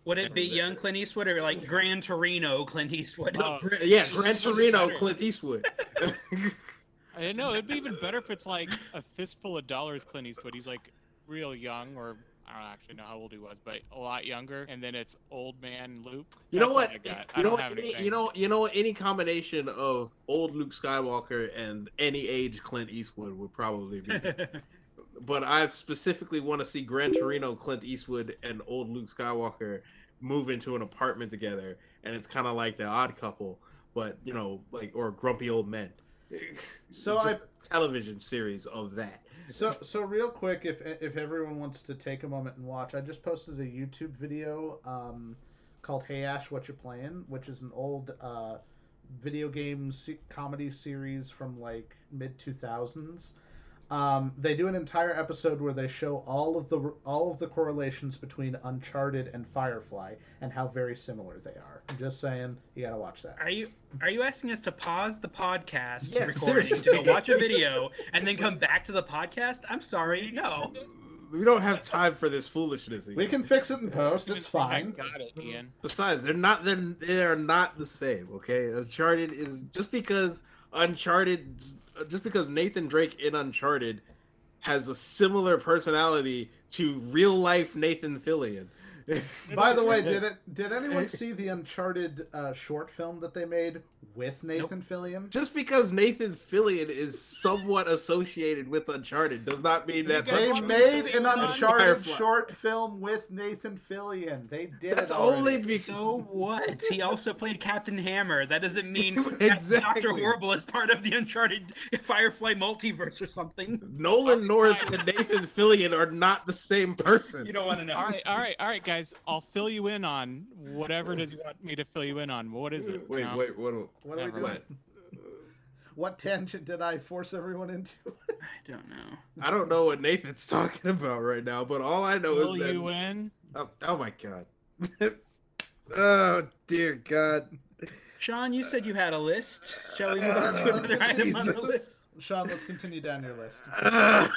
Would it be young Clint Eastwood or like Gran Torino Clint Eastwood? Oh. oh yeah, (laughs) Gran Torino. Clint Eastwood. I don't know. It'd be even better if it's like a fistful of dollars. Clint Eastwood. He's like real young, or I don't actually know how old he was, but a lot younger. And then it's old man Luke. You know That's all what? I got. I You know don't what? have Any, you know, you know? Any combination of old Luke Skywalker and any age Clint Eastwood would probably be. (laughs) (laughs) but I specifically want to see Gran Torino, Clint Eastwood, and old Luke Skywalker move into an apartment together, and it's kind of like the Odd Couple, but you know, like or Grumpy Old Men. (laughs) So It's a I- television series of that. So, so real quick, if if everyone wants to take a moment and watch, I just posted a YouTube video um, called "Hey Ash, What You Playing," which is an old uh, video game se- comedy series from like mid two thousands. Um, they do an entire episode where they show all of the all of the correlations between Uncharted and Firefly and how very similar they are. I'm just saying, you gotta watch that. Are you are you asking us to pause the podcast Yeah, recording seriously. to go watch a video and then come back to the podcast? I'm sorry, no. We don't have time for this foolishness. We can fix it in post. It's think I fine. Got it, Ian. Besides, they're not they're, they are not the same. Okay, Uncharted is just because Uncharted, just because Nathan Drake in Uncharted has a similar personality to real life Nathan Fillion. (laughs) By the way, did it? Did anyone (laughs) see the Uncharted uh, short film that they made with Nathan Fillion? just because Nathan Fillion is somewhat associated with Uncharted does not mean that They made an? Uncharted Firefly. short film with Nathan Fillion. They did That's it only because So what? He also played Captain Hammer. That doesn't (laughs) mean Doctor Horrible is part of the Uncharted Firefly multiverse or something. Nolan North and Nathan Fillion are not the same person. You don't want to know. All right, all right, all right, guys. I'll fill you in on whatever it is you want me to fill you in on. What is it? Wait, No. wait, what? What are we doing? What? What tangent did I force everyone into? (laughs) I don't know. I don't know what Nathan's (laughs) talking about right now, but all I know Fill is that. you in? Oh, oh my god. (laughs) oh dear God. Sean, you said you had a list. Shall we move on to another item on the list? Jesus. Sean, let's continue down your list. I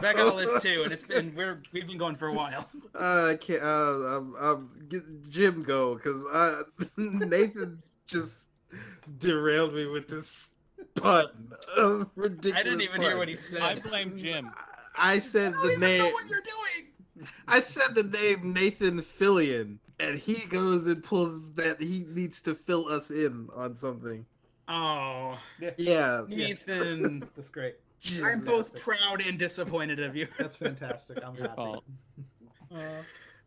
got a list too, and it's been we're we've been going for a while. (laughs) Uh, I can't. Uh, um, um, get Jim go because uh, (laughs) Nathan just derailed me with this pun. Uh, ridiculous. I didn't even hear what he said. I blame Jim. I said the name. you're doing. I said the name Nathan Fillion, and he goes and pulls that he needs to fill us in on something. Oh, Yeah. Nathan. (laughs) That's great. I'm both proud and disappointed of you. That's fantastic. I'm Your happy. fault. (laughs)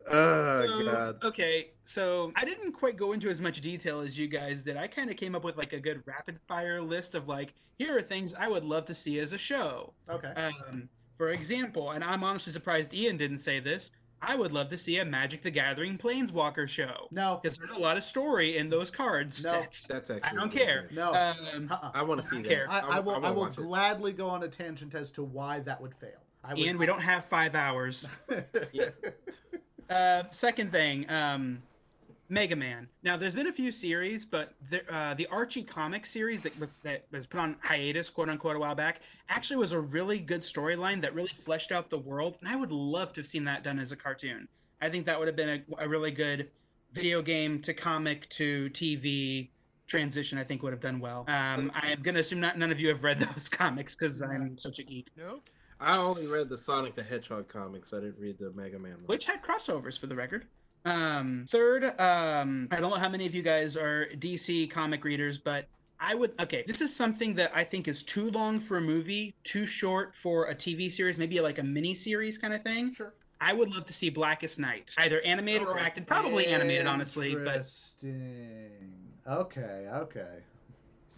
Oh So, God. Okay, so I didn't quite go into as much detail as you guys did. I kind of came up with like a good rapid fire list of like, here are things I would love to see as a show. Okay. Um, for example, and I'm honestly surprised Ian didn't say this. I would love to see a Magic the Gathering Planeswalker show No. because there's a lot of story in those cards No. sets. That's actually. I don't care. No. Um, Uh-uh. I want to see that. care. I, I will. I, wanna will watch it. gladly go on a tangent as to why that would fail. I would, Ian, we don't have five hours. (laughs) Yeah. Uh, second thing, um, Mega Man. Now, there's been a few series, but the, uh, the Archie comic series that, was- that was put on hiatus, quote unquote, a while back, actually was a really good storyline that really fleshed out the world, and I would love to have seen that done as a cartoon. I think that would have been a, a really good video game to comic to TV transition. I think would have done well. Um, I am gonna assume not, none of you have read (laughs) those comics because I'm such a geek. Nope. I only read the Sonic the Hedgehog comics. I didn't read the Mega Man. one. which had crossovers for the record. Um, third, um, I don't know how many of you guys are DC comic readers, but I would. Okay, this is something that I think is too long for a movie, too short for a TV series, maybe like a mini series kind of thing. Sure. I would love to see Blackest Night, either animated or acted, probably animated, honestly. But Interesting. Okay. Okay.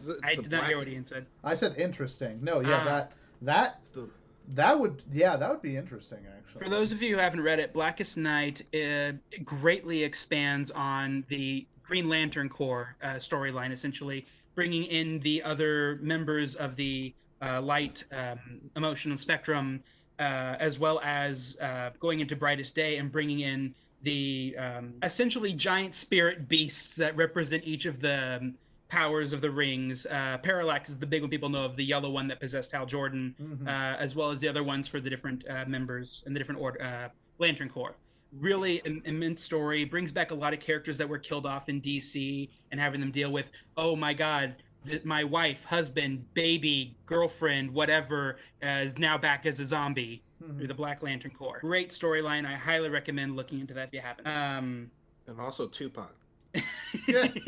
It's I the did not hear what Ian said. I said interesting. No. Yeah. Ah. that. That. the- That would. Yeah. That would be interesting. Actually. For those of you who haven't read it, Blackest Night uh, greatly expands on the Green Lantern Corps uh, storyline, essentially bringing in the other members of the uh, light um, emotional spectrum, uh, as well as uh, going into Brightest Day and bringing in the um, essentially giant spirit beasts that represent each of the um, powers of the rings. Uh, Parallax is the big one people know of, the yellow one that possessed Hal Jordan Mhm. uh, as well as the other ones for the different uh, members and the different order, uh, Lantern Corps. Really an immense story. Brings back a lot of characters that were killed off in DC and having them deal with, oh my God, th- my wife, husband, baby, girlfriend, whatever, uh, is now back as a zombie Mhm. through the Black Lantern Corps. Great storyline. I highly recommend looking into that if you haven't. Um, And also Tupac. (laughs) Yeah. (laughs)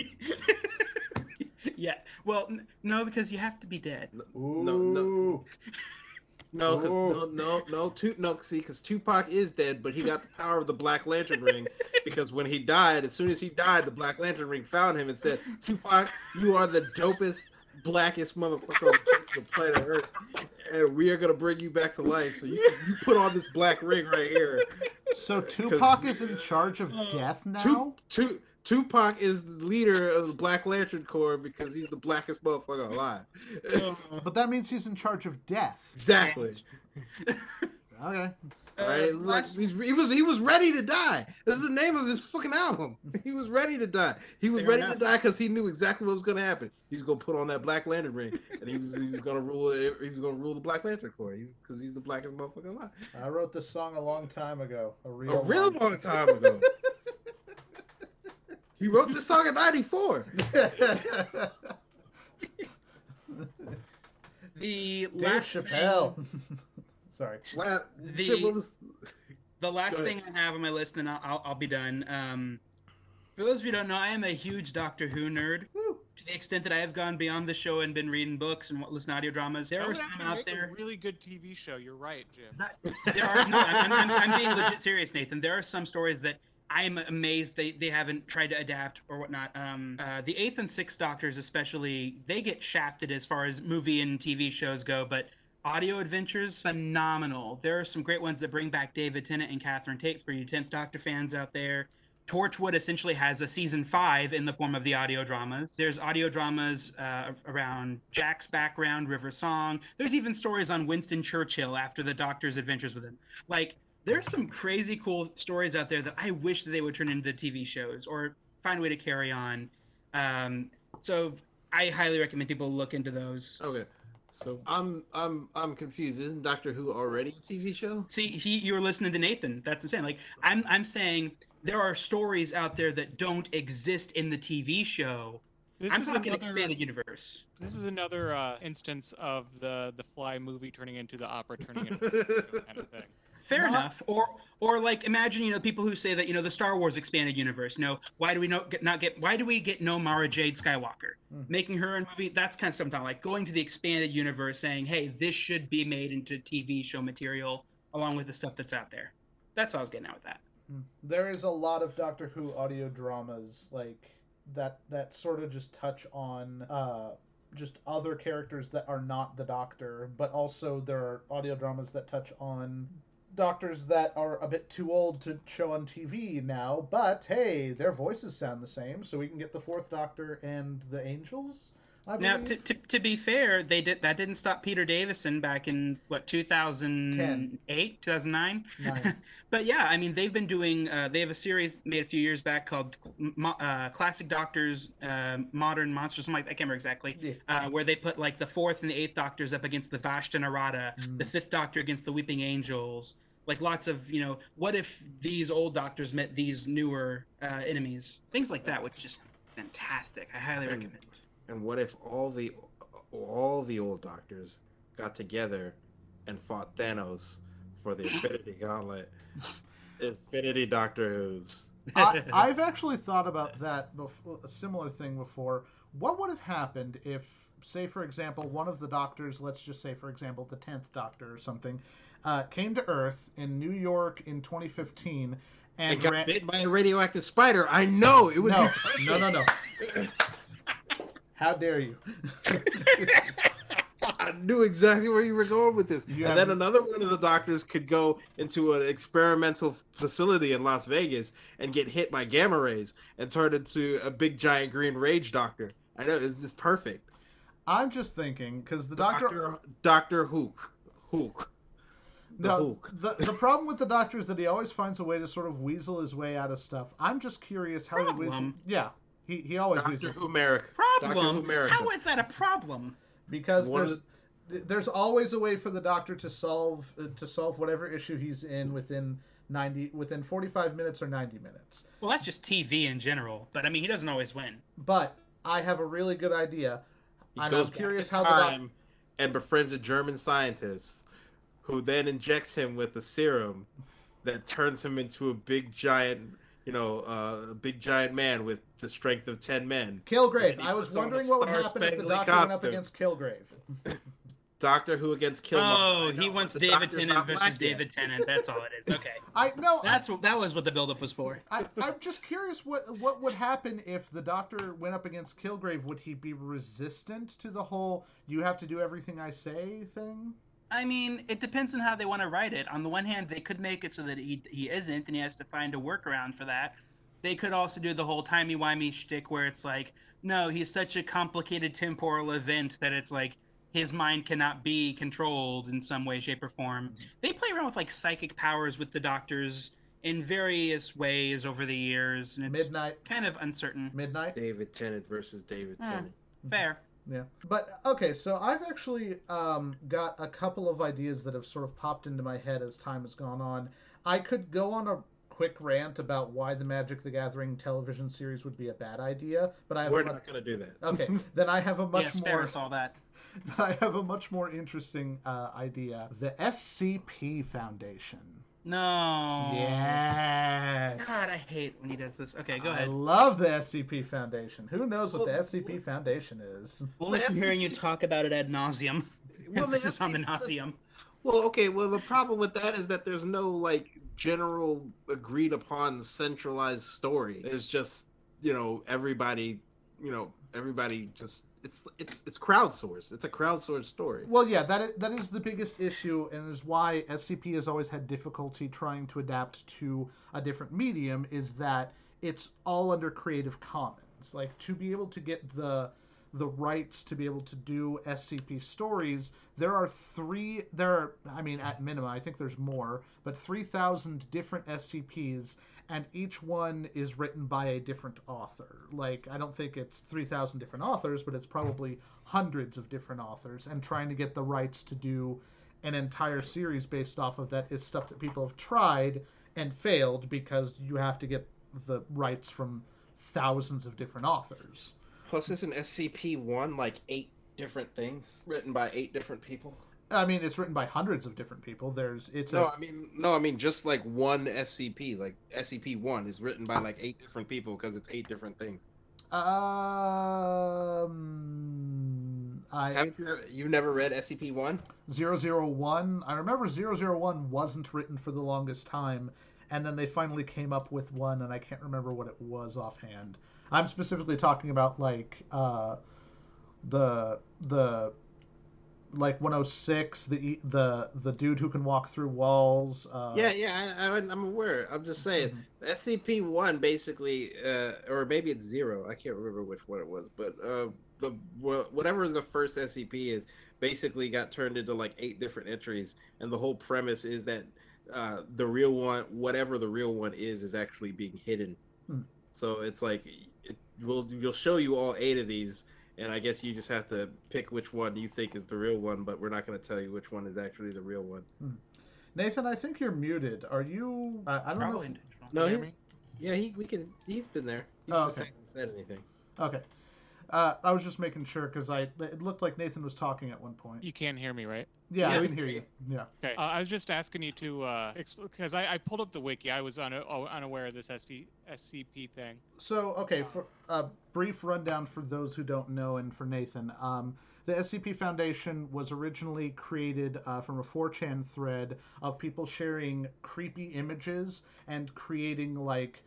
yeah. Well, n- no, because you have to be dead. Ooh. No, no. No, because Oh. no, no, no, Tu- no. See, because Tupac is dead, but he got the power of the Black Lantern ring. (laughs) Because when he died, as soon as he died, the Black Lantern ring found him and said, "Tupac, you are the dopest, blackest motherfucker on the face of the planet Earth, and we are gonna bring you back to life. So you you put on this black ring right here. So uh, Tupac is in charge of Oh. death now. Tu- Tu- Tupac is the leader of the Black Lantern Corps because he's the blackest motherfucker alive. But that means he's in charge of death. exactly. (laughs) Okay. Uh, Right? It's like he was he was ready to die. This is the name of his fucking album. (laughs) He was ready to die. He was ready enough. to die because he knew exactly what was going to happen. He was going to put on that Black Lantern ring, and he was he was going to rule he was going to rule the Black Lantern Corps. He's because he's the blackest motherfucker alive. I wrote this song a long time ago. A real, A real, real long time ago. (laughs) he wrote this song in '94. (laughs) the Dave last Chappelle. (laughs) Sorry. La- The- Chip, was- The last thing I have on my list, and I'll, I'll, I'll be done. Um, for those of you who don't know, I am a huge Doctor Who nerd. Woo. To the extent that I have gone beyond the show and been reading books and listening to audio dramas, there That are some out there. a really good TV show. You're right, Jim. That, there are no, I'm, I'm, I'm being legit serious, Nathan. There are some stories that I am amazed they, they haven't tried to adapt or whatnot. Um, uh, the eighth and sixth Doctors, especially, they get shafted as far as movie and TV shows go, but audio adventures phenomenal. There are some great ones that bring back David Tennant and Catherine Tate for you tenth Doctor fans out there. Torchwood essentially has a season five in the form of the audio dramas. There's audio dramas uh, around Jack's background, River Song. There's even stories on Winston Churchill after the Doctor's adventures with him. Like, there's some crazy cool stories out there that I wish that they would turn into the TV shows or find a way to carry on. Um, so I highly recommend people look into those. okay, so I'm I'm I'm confused. Isn't Doctor Who already a TV show? See, he, you were listening to Nathan. That's what I'm saying. Like, I'm, I'm saying there are stories out there that don't exist in the TV show. This I'm is talking another, expanded universe. This is another uh, instance of the the Fly movie turning into the opera turning into (laughs) the kind of thing. Fair Not- enough. Or, or like, imagine you know people who say that you know the Star Wars expanded universe. You know, why do we not get, not get? Why do we get no Mara Jade Skywalker? Mhm. Making her a movie. That's kind of something like going to the expanded universe, saying, hey, this should be made into TV show material along with the stuff that's out there. That's all I was getting at with that. There is a lot of Doctor Who audio dramas like that that sort of just touch on uh just other characters that are not the Doctor, but also there are audio dramas that touch on doctors that are a bit too old to show on TV now, but hey, their voices sound the same, so we can get the fourth Doctor and the Angels. Now, to, to, to be fair, they did that didn't stop Peter Davison back in what 2008, 2009. Nine. (laughs) but yeah, I mean they've been doing. Uh, they have a series made a few years back called uh, Classic Doctors, uh, Modern Monsters. Something like that. I can't remember exactly. Yeah. Uh, where they put like the fourth and the eighth Doctors up against the Vashta Nerada, the Mm. fifth Doctor against the Weeping Angels. Like lots of you know, what if these old Doctors met these newer uh, enemies? Things like that, which is just fantastic. I highly recommend. And what if all the all the old doctors got together and fought Thanos for the Infinity (laughs) Gauntlet? Infinity Doctor Who's. I, (laughs) I've actually thought about that before, a similar thing before. What would have happened if, say, for example, one of the doctors, let's just say, for example, the tenth Doctor or something, uh, came to Earth in New York in 2015 and And got ran- bit by a radioactive spider. I know it would no, be perfect. no, no, no. (laughs) How dare you? (laughs) I knew exactly where you were going with this. You and then another one of the doctors could go into an experimental facility in Las Vegas and get hit by gamma rays and turn into a big giant green rage doctor. I know it's just perfect. I'm just thinking because the Doctor. Doctor Doctor Hook. Hook. The No, Hulk. the, the problem with the doctor is that he always finds a way to sort of weasel his way out of stuff. I'm just curious how he. Problem. Yeah, he, he always Doctor weasels Who America. Doctor Who problem? How is that a problem? because One there's of there's always a way for the doctor to solve uh, to solve whatever issue he's in within 90 within 45 minutes or 90 minutes. Well, that's just TV in general. But I mean, he doesn't always win. But I have a really good idea. He And goes I'm back curious in how the doc- time and befriends a German scientist, who then injects him with a serum that turns him into a big giant, you know, uh, a big giant man with the strength of ten men. Kilgrave. I was puts on a wondering what would happen if the star-spangled Doctor went up against Kilgrave. (laughs) Doctor Who against Killmonger. Oh, he wants the David Tennant versus. David Tennant. That's all it is. (laughs) Okay, I no. that's what that was what the buildup was for. I, I'm just curious what what would happen if the Doctor went up against Kilgrave. Would he be resistant to the whole "you have to do everything I say" thing? I mean, it depends on how they want to write it. On the one hand, they could make it so that he he isn't, and he has to find a workaround for that. They could also do the whole timey wimey shtick where it's like, no, he's such a complicated temporal event that it's like his mind cannot be controlled in some way, shape, or form. They play around with like psychic powers with the doctors in various ways over the years, and it's Midnight. kind of uncertain. Midnight. David Tennant versus David Hmm. Tennant. Fair. Yeah. But okay, so I've actually um, got a couple of ideas that have sort of popped into my head as time has gone on. I could go on a quick rant about why the Magic the Gathering television series would be a bad idea, but I have We're a not going to do that. okay. (laughs) Then I have a much yeah, spare more us all that. (laughs) I have a much more interesting uh, idea. The SCP Foundation. No. Yes. God, I hate when he does this. Okay, go I ahead. I love the SCP Foundation. Who knows what the Well, SCP Foundation is? Only The from hearing you talk about it ad nauseum. (laughs) Well, this is on the nauseum. Well, okay. Well, the problem with that is that there's no like general agreed upon centralized story. There's just you know everybody, you know everybody just it's it's it's crowdsourced. It's a crowdsourced story. Well, yeah, that is, that is the biggest issue, and is why SCP has always had difficulty trying to adapt to a different medium. Is that it's all under Creative Commons. Like to be able to get the the rights to be able to do SCP stories, there are three. There are, I mean, at minimum, I think there's more, but three thousand different SCPs, and each one is written by a different author. Like I don't think it's three thousand different authors, but it's probably hundreds of different authors, and trying to get the rights to do an entire series based off of that is stuff that people have tried and failed because you have to get the rights from thousands of different authors. Plus, isn't SCP one like eight different things written by eight different people? I mean, it's written by hundreds of different people. There's it's No, a I mean no, I mean just like one SCP, like SCP one is written by like eight different people because it's eight different things. um I Haven't you? You've never read SCP one? 001 i remember 001 wasn't written for the longest time and then they finally came up with one and i can't remember what it was offhand i'm specifically talking about like uh the the like 106 the the the dude who can walk through walls uh Yeah, yeah, I, I, I'm aware. I'm just saying, SCP one basically, uh, or maybe it's zero. I can't remember which one it was, but uh, the wha- whatever the first SCP is, basically got turned into like eight different entries, and the whole premise is that uh, the real one, whatever the real one is, is actually being hidden. Hmm. So it's like it will we'll show you all eight of these. And I guess you just have to pick which one you think is the real one, but we're not going to tell you which one is actually the real one. Hmm. nathan i think you're muted are you i, I don't Probably know if- No, Hear he's, yeah, he we can. He's been there. He Oh, just okay. hasn't said anything. okay uh, I was just making sure because I it looked like Nathan was talking at one point. You can't hear me, right? Yeah, Yeah, I can hear you. Yeah. Okay. Uh, I was just asking you to uh, because I, I pulled up the wiki. I was un- oh, unaware of this SP, SCP thing. So, okay, for a brief rundown for those who don't know, and for Nathan, um, the SCP Foundation was originally created uh, from a 4chan thread of people sharing creepy images and creating like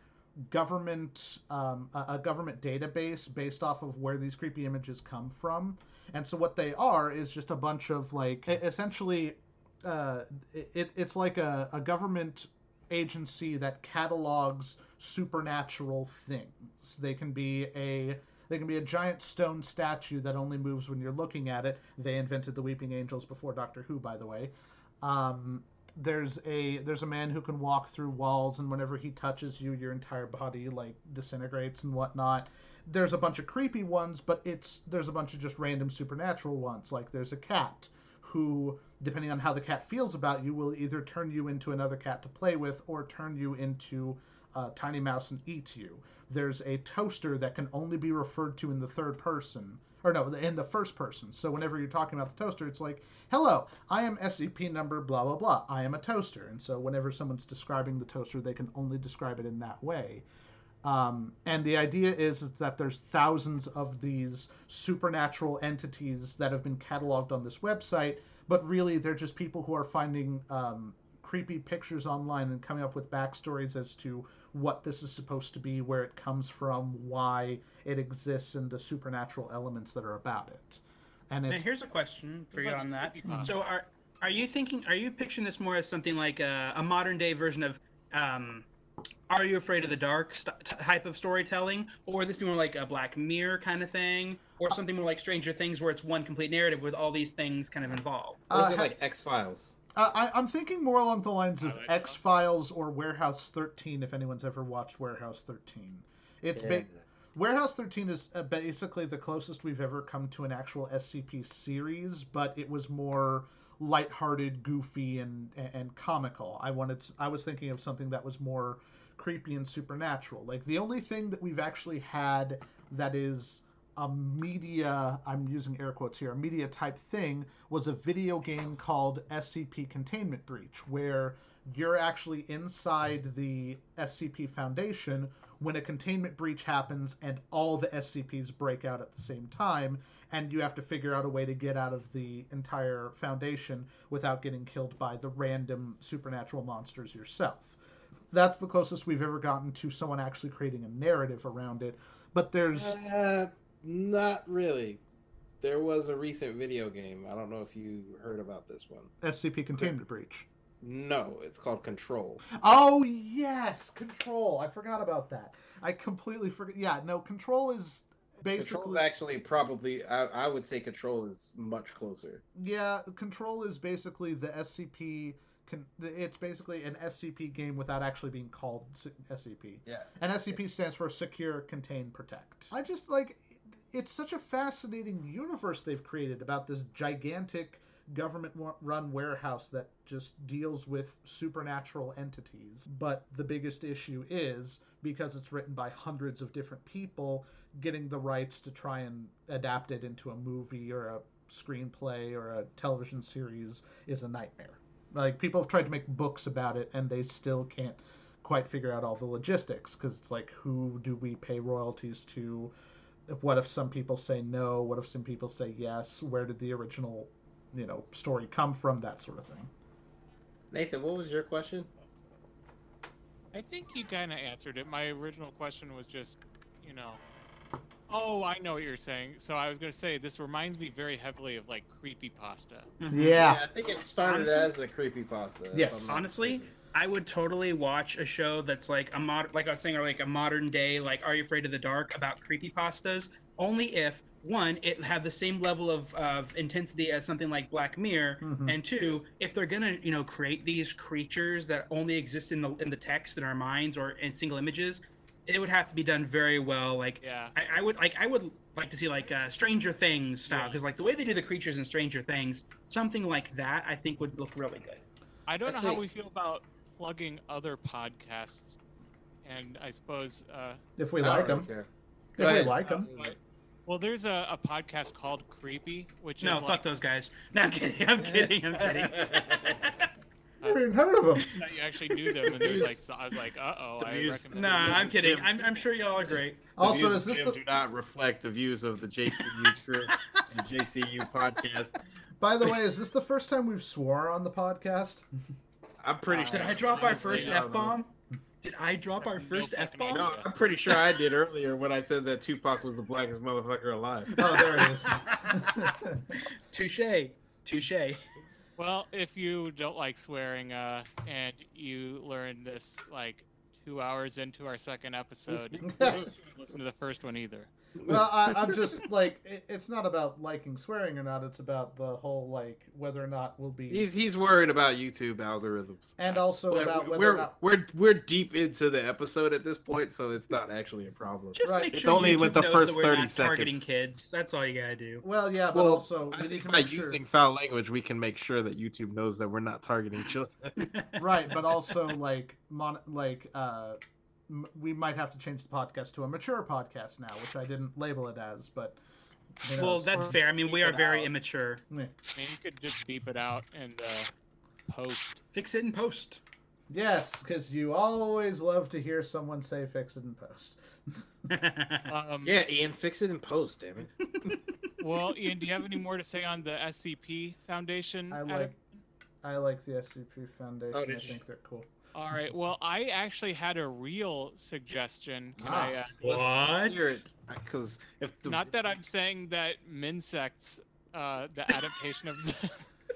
government um, a, government database based off of where these creepy images come from. And so, what they are is just a bunch of like essentially, uh, it, it's like a, a government agency that catalogs supernatural things. They can be a they can be a giant stone statue that only moves when you're looking at it. They invented the weeping angels before Doctor Who, by the way. Um, there's a there's a man who can walk through walls, and whenever he touches you, your entire body like disintegrates and whatnot. There's a bunch of creepy ones, but it's there's a bunch of just random supernatural ones. Like there's a cat who, depending on how the cat feels about you, will either turn you into another cat to play with or turn you into a tiny mouse and eat you. There's a toaster that can only be referred to in the third person, or no, in the first person. So whenever you're talking about the toaster, it's like, "Hello, I am SCP number blah blah blah. I am a toaster." And so whenever someone's describing the toaster, they can only describe it in that way. Um, and the idea is, is that there's thousands of these supernatural entities that have been cataloged on this website, but really they're just people who are finding um, creepy pictures online and coming up with backstories as to what this is supposed to be, where it comes from, why it exists, and the supernatural elements that are about it. And And it's here's a question for you like on a that. creepypasta. So are are you thinking? Are you picturing this more as something like a, a modern day version of? Um, are you afraid of the dark st- type of storytelling, or this be more like a Black Mirror kind of thing, or something more like Stranger Things, where it's one complete narrative with all these things kind of involved? Or is Uh, it like X Files? Uh, I, I'm thinking more along the lines of like. X Files or Warehouse 13. If anyone's ever watched Warehouse 13, it's ba- Warehouse 13 is uh, basically the closest we've ever come to an actual SCP series, but it was more lighthearted, goofy, and and comical. I wanted, I was thinking of something that was more creepy and supernatural. Like the only thing that we've actually had that is a media, I'm using air quotes here, a media type thing was a video game called SCP Containment Breach, where you're actually inside the SCP Foundation when a containment breach happens and all the SCPs break out at the same time, and you have to figure out a way to get out of the entire Foundation without getting killed by the random supernatural monsters yourself. That's the closest we've ever gotten to someone actually creating a narrative around it. But there's Uh, not really. There was a recent video game. I don't know if you heard about this one. SCP Containment Breach. No, it's called Control. Oh yes, Control. I forgot about that. I completely forgot. Yeah, no, Control is basically Control is actually probably I, I would say Control is much closer. yeah. Control is basically the SCP. Con, it's basically an SCP game without actually being called SCP. Yeah. And SCP stands for Secure, Contain, Protect. I just like it's such a fascinating universe they've created about this gigantic government run warehouse that just deals with supernatural entities. But the biggest issue is because it's written by hundreds of different people, getting the rights to try and adapt it into a movie or a screenplay or a television series is a nightmare. Like people have tried to make books about it and they still can't quite figure out all the logistics because it's like who do we pay royalties to what if some people say no what if some people say yes where did the original you know story come from that sort of thing Nathan, what was your question? I think you kind of answered it. My original question was just, you know, oh, I know what you're saying. So I was gonna say this reminds me very heavily of like creepy pasta. Mm-hmm. yeah I think it started Honestly- as a creepy pasta. Yes. Honestly, mistaken. I would totally watch a show that's like a mod, like I was saying, or like a modern day, like Are You Afraid of the Dark about creepy pastas, Only if one, it had the same level of, of intensity as something like Black Mirror, Mhm. and two, if they're gonna, you know, create these creatures that only exist in the in the text in our minds or in single images, it would have to be done very well. Like Yeah. I, I would like I would like to see like uh, Stranger Things style Yeah. because like the way they do the creatures in Stranger Things, something like that I think would look really good. I don't I know how we feel about plugging other podcasts, and I suppose, uh, if we like them care. if Go we ahead. like them but, well, there's a, a podcast called Creepy, which No, is fuck like those guys. No, I'm kidding. I'm kidding. I'm kidding. (laughs) i haven't even heard of them that you actually knew them, and there's like so I was like, uh oh, The I views- recommend. nah, views I'm kidding. I'm, I'm sure y'all are great. (laughs) The also views is this Jim the, do not reflect the views of the JCU crew (laughs) and JCU podcast. by the way is this the first time we've swore on the podcast I'm pretty Uh, sure. Did I drop our I'd say first f bomb? Did I drop our No first F bomb? No, I'm pretty sure I did earlier when I said that Tupac was the blackest motherfucker alive. oh there it is (laughs) Touche. Touche. Well, if you don't like swearing, uh, and you learned this like two hours into our second episode, (laughs) you listen to the first one either. Well, I, I'm just like it, it's not about liking swearing or not. It's about the whole like whether or not we'll be, He's he's worried about YouTube algorithms. and also But about whether we're or not. we're we're deep into the episode at this point, so it's not actually a problem. Just Right. make It's only YouTube with the knows first that we're 30 not targeting kids. That's all you gotta do. Well, yeah, but Well, also I think by sure. using foul language, we can make sure that YouTube knows that we're not targeting children. (laughs) right, but also like mon- like uh, m- we might have to change the podcast to a mature podcast now, which I didn't label it as, but Who Well, that's fair. I mean, we are very out. immature. Yeah. I mean, you could just beep it out and uh, post. Fix it in post. Yes, because you always love to hear someone say "fix it in post." (laughs) Um, Yeah, Ian, fix it in post, damn it. (laughs) Well, Ian, do you have any more to say on the SCP Foundation? I adap- like, I like the SCP Foundation. Oh, I did you? think they're cool. All right. Well, I actually had a real suggestion. Can I, uh, What? Because if the, not that I'm saying that Minsects, uh, the adaptation of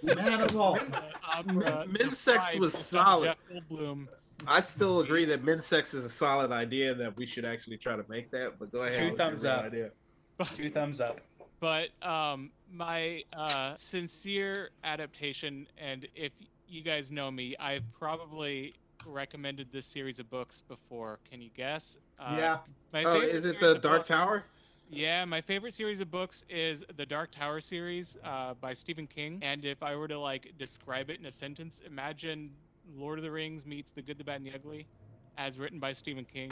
the, Manimal. (laughs) the opera, The Minsects was solid. Jeff Goldblum. I still agree that Minsex is a solid idea and that we should actually try to make that. But go ahead. Two thumbs up. Idea. Two thumbs up. But um, my uh, sincere adaptation, and if you guys know me, I've probably recommended this series of books before. Can you guess? Uh, yeah, My Oh, is it the Dark books- Tower? Yeah, my favorite series of books is the Dark Tower series uh, by Stephen King. And if I were to like describe it in a sentence, imagine Lord of the Rings meets The Good, the Bad, and the Ugly, as written by Stephen King.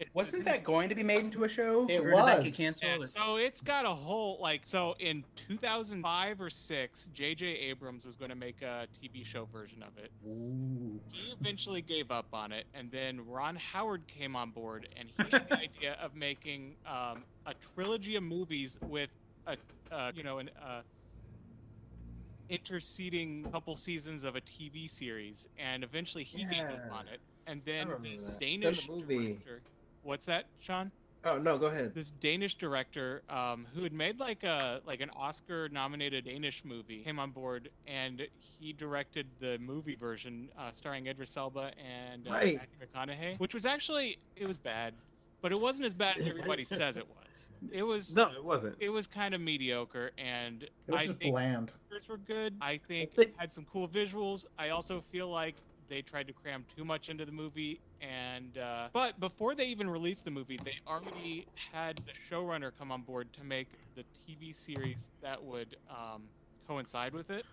It- Wasn't it's- that going to be made into a show? It or did that was. get canceled? Yeah, so it's got a whole like so in 2005 or six, J.J. Abrams was going to make a TV show version of it. Ooh. He eventually gave up on it, and then Ron Howard came on board, and he had the (laughs) idea of making um, a trilogy of movies with a uh, you know an uh, interceding couple seasons of a TV series, and eventually he gave up on it. And then remember this that. Danish Then the movie- director. What's that, Sean? Oh no, go ahead. this Danish director um, who had made like a like an Oscar nominated Danish movie came on board and he directed the movie version uh, starring Idris Elba and uh, Right. Matthew McConaughey, which was actually it was bad, but it wasn't as bad as everybody (laughs) says it was. It was No, it wasn't. it was kind of mediocre and It was I just think bland. the pictures were good. I think think- it had some cool visuals. I also feel like they tried to cram too much into the movie, and uh, but before they even released the movie, they already had the showrunner come on board to make the TV series that would um, coincide with it.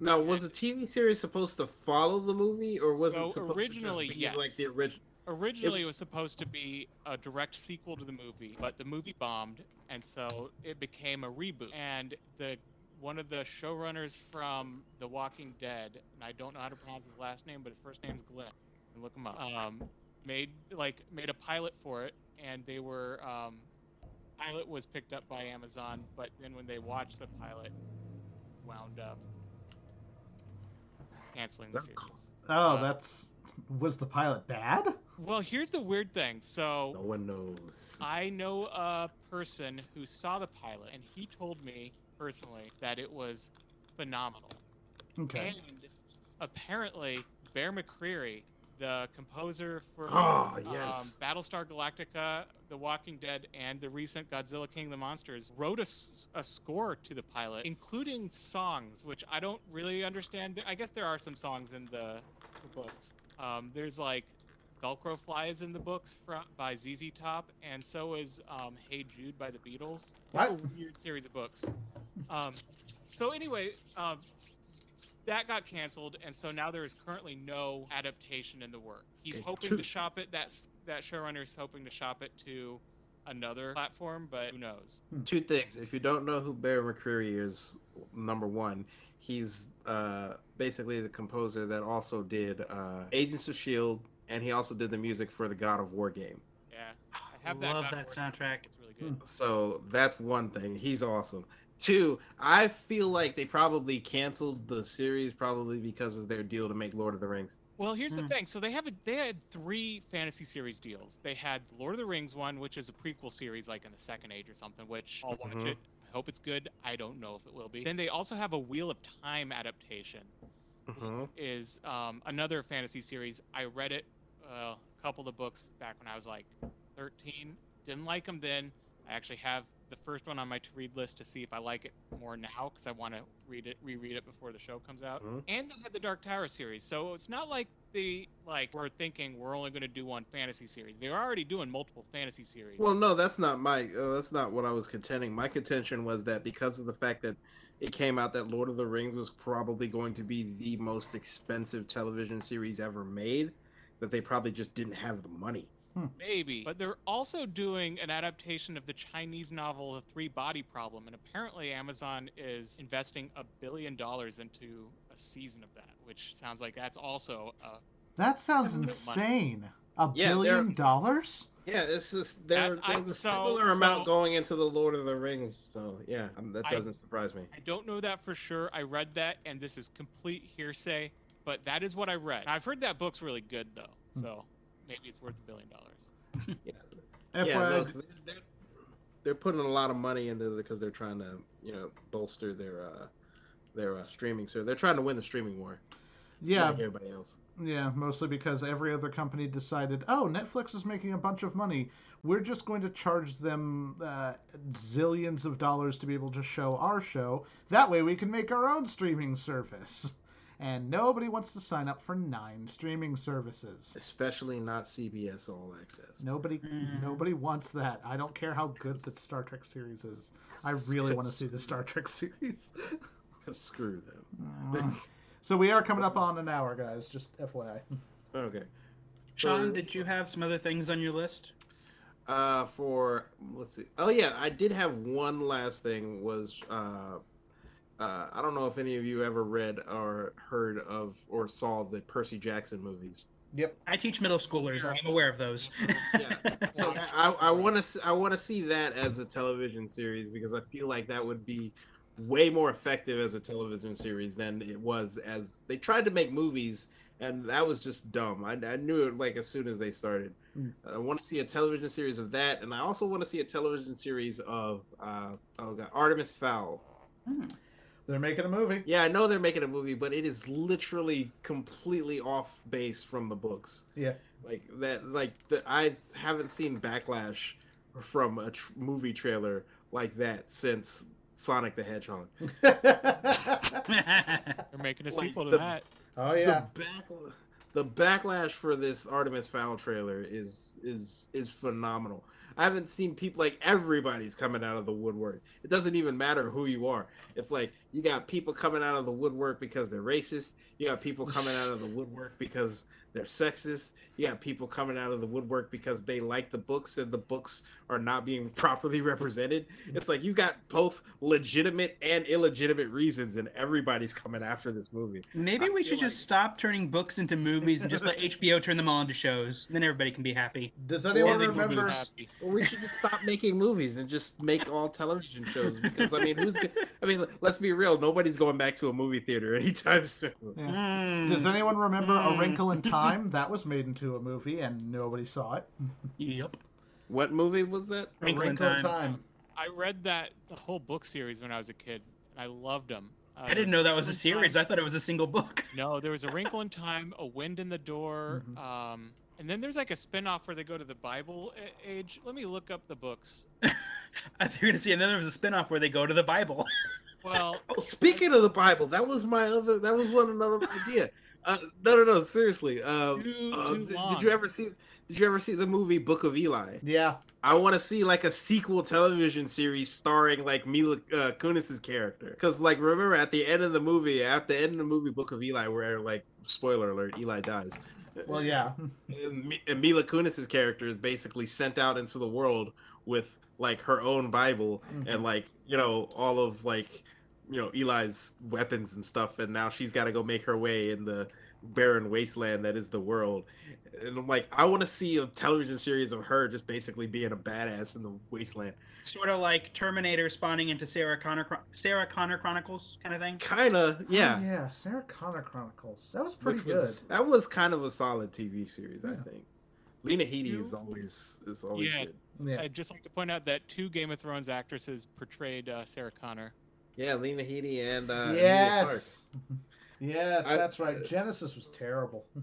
Now, was the TV series supposed to follow the movie, or was So it supposed originally, to just be yes. like the original? Originally, it was... was- supposed to be a direct sequel to the movie, but the movie bombed, and so it became a reboot. And the one of the showrunners from The Walking Dead, and I don't know how to pronounce his last name, but his first name's Glenn. You can look them up. Um, made like made a pilot for it, and they were um, pilot was picked up by Amazon, but then when they watched the pilot, wound up canceling the series. Oh, Uh, that's was the pilot bad? Well, here's the weird thing. So No one knows. I know a person who saw the pilot, and he told me personally that it was phenomenal. Okay. And apparently, Bear McCreary, the composer for Oh, um, yes. Battlestar Galactica, The Walking Dead, and the recent Godzilla King of the Monsters, wrote a score to the pilot, including songs, which I don't really understand. I guess there are some songs in the, the books. Um, there's like Velcro Flies in the books by ZZ Top, and so is um, Hey Jude by the Beatles. What? a weird series of books. Um, so anyway, um, that got canceled, and so now there is currently no adaptation in the works. He's Okay, hoping true. to shop it. That's that showrunner is hoping to shop it to another platform, but who knows? Two things. If you don't know who Barry McCreary is, number one, he's uh, basically the composer that also did uh, Agents of Shield, and he also did the music for the God of War game. Yeah, I have that. Love God that War. soundtrack. It's really good. So that's one thing. He's awesome. Two, I feel like they probably canceled the series probably because of their deal to make Lord of the Rings. Well, here's the Hmm. thing. So they have a, they had three fantasy series deals. They had the Lord of the Rings one, which is a prequel series, like in the Second Age or something. Which I'll watch Mhm. it. I hope it's good. I don't know if it will be. Then they also have a Wheel of Time adaptation, Mhm. is um, another fantasy series. I read it, uh, a couple of the books back when I was like 13. Didn't like them then. I actually have the first one on my to-read list to see if I like it more now because I want to read it, reread it before the show comes out. Mhm. And they had the Dark Tower series, so it's not like they like were thinking we're only going to do one fantasy series. They're already doing multiple fantasy series. Well, no, that's not my. Uh, that's not what I was contending. My contention was that because of the fact that it came out that Lord of the Rings was probably going to be the most expensive television series ever made, that they probably just didn't have the money. Maybe. But they're also doing an adaptation of the Chinese novel The Three Body Problem, and apparently Amazon is investing a billion dollars into a season of that, which sounds like that's also a That sounds insane. A Yeah, billion dollars? Yeah, it's just there, That- I- there's a so- similar amount so- going into the Lord of the Rings. So yeah, um, that doesn't surprise me. I don't know that for sure. I read that, and this is complete hearsay, but that is what I read. I've heard that book's really good, though, Hmm. So maybe it's worth a billion dollars. (laughs) Yeah, FYI, yeah, no, 'cause they're, they're, they're putting a lot of money into it because they're trying to, you know, bolster their uh, their uh, streaming. So they're trying to win the streaming war. yeah, like everybody else. yeah, mostly because every other company decided, oh, Netflix is making a bunch of money. We're just going to charge them uh, zillions of dollars to be able to show our show. That way we can make our own streaming service. (laughs) And nobody wants to sign up for nine streaming services. Especially not CBS All Access. Nobody, Mm. nobody wants that. I don't care how good the Star Trek series is. I really want to see the Star Trek (laughs) series. Screw them. So we are coming up on an hour, guys. Just FYI. Okay. Sean, So- did you have some other things on your list? Uh, for let's see. Oh yeah, I did have one last thing. Was uh, uh, I don't know if any of you ever read or heard of or saw the Percy Jackson movies. Yep. I teach middle schoolers. I'm aware of those. Yeah. So (laughs) I, I want to I want to see that as a television series because I feel like that would be way more effective as a television series than it was as they tried to make movies and that was just dumb. I, I knew it like as soon as they started. Mm. I want to see a television series of that, and I also want to see a television series of uh, oh god, Artemis Fowl. Hmm. They're making a movie. Yeah, I know they're making a movie, but it is literally completely off base from the books. Yeah. Like that, like the, I haven't seen backlash from a tr- movie trailer like that since Sonic the Hedgehog. (laughs) They're making a Like sequel to the- that. oh yeah. The, back, the backlash for this Artemis Fowl trailer is is is phenomenal. I haven't seen people like everybody's coming out of the woodwork. It doesn't even matter who you are. It's like you got people coming out of the woodwork because they're racist. You got people coming out of the woodwork because they're sexist. You got people coming out of the woodwork because they like the books and the books are not being (laughs) properly represented. It's like you got both legitimate and illegitimate reasons, and everybody's coming after this movie. Maybe I we feel should just stop turning books into movies and just let (laughs) HBO turn them all into shows. Then everybody can be happy. Does anyone Or remember? Well, we should just stop making movies and just make all television shows because I mean, who's? go- I mean, let's be real. Nobody's going back to a movie theater (laughs) anytime soon. Yeah. Mm. Does anyone remember A Mm. Wrinkle in Time? That was made into a movie and nobody saw it. Yep. What movie was that? Wrinkle in Wrinkle Time. Time. I read that the whole book series when I was a kid, and I loved them. Uh, I didn't know that was a series. I thought it was a single book. (laughs) No, there was a Wrinkle in Time, a Wind in the Door, Mhm. um, and then there's like a spin-off where they go to the Bible age. Let me look up the books. (laughs) I think you're gonna see, and then there was a spin-off where they go to the Bible. (laughs) Well, Oh, speaking of the Bible, that was my other. That was one another idea. Uh, no, no, no. Seriously. Uh, too, uh, too did, did you ever see? Did you ever see the movie Book of Eli? Yeah. I want to see like a sequel television series starring like Mila uh, Kunis's character. Because like remember at the end of the movie, at the end of the movie Book of Eli, where like spoiler alert, Eli dies. Well, yeah. And, and Mila Kunis's character is basically sent out into the world with like her own Bible Mhm. and like you know all of like you know Eli's weapons and stuff, and now she's got to go make her way in the barren wasteland that is the world. And I'm like, I want to see a television series of her just basically being a badass in the wasteland. sort of like Terminator spawning into Sarah Connor, Sarah Connor Chronicles kind of thing. Kinda, yeah. Oh, yeah. Sarah Connor Chronicles. That was pretty Which good. was that was kind of a solid TV series, I think. Lena Headey is always is always Yeah. good. Yeah. I'd just like to point out that two Game of Thrones actresses portrayed uh, Sarah Connor. Yeah, Lena Headey and uh, Emilia Clarke. yes. (laughs) Yes, I- that's right. Genisys was terrible. (laughs)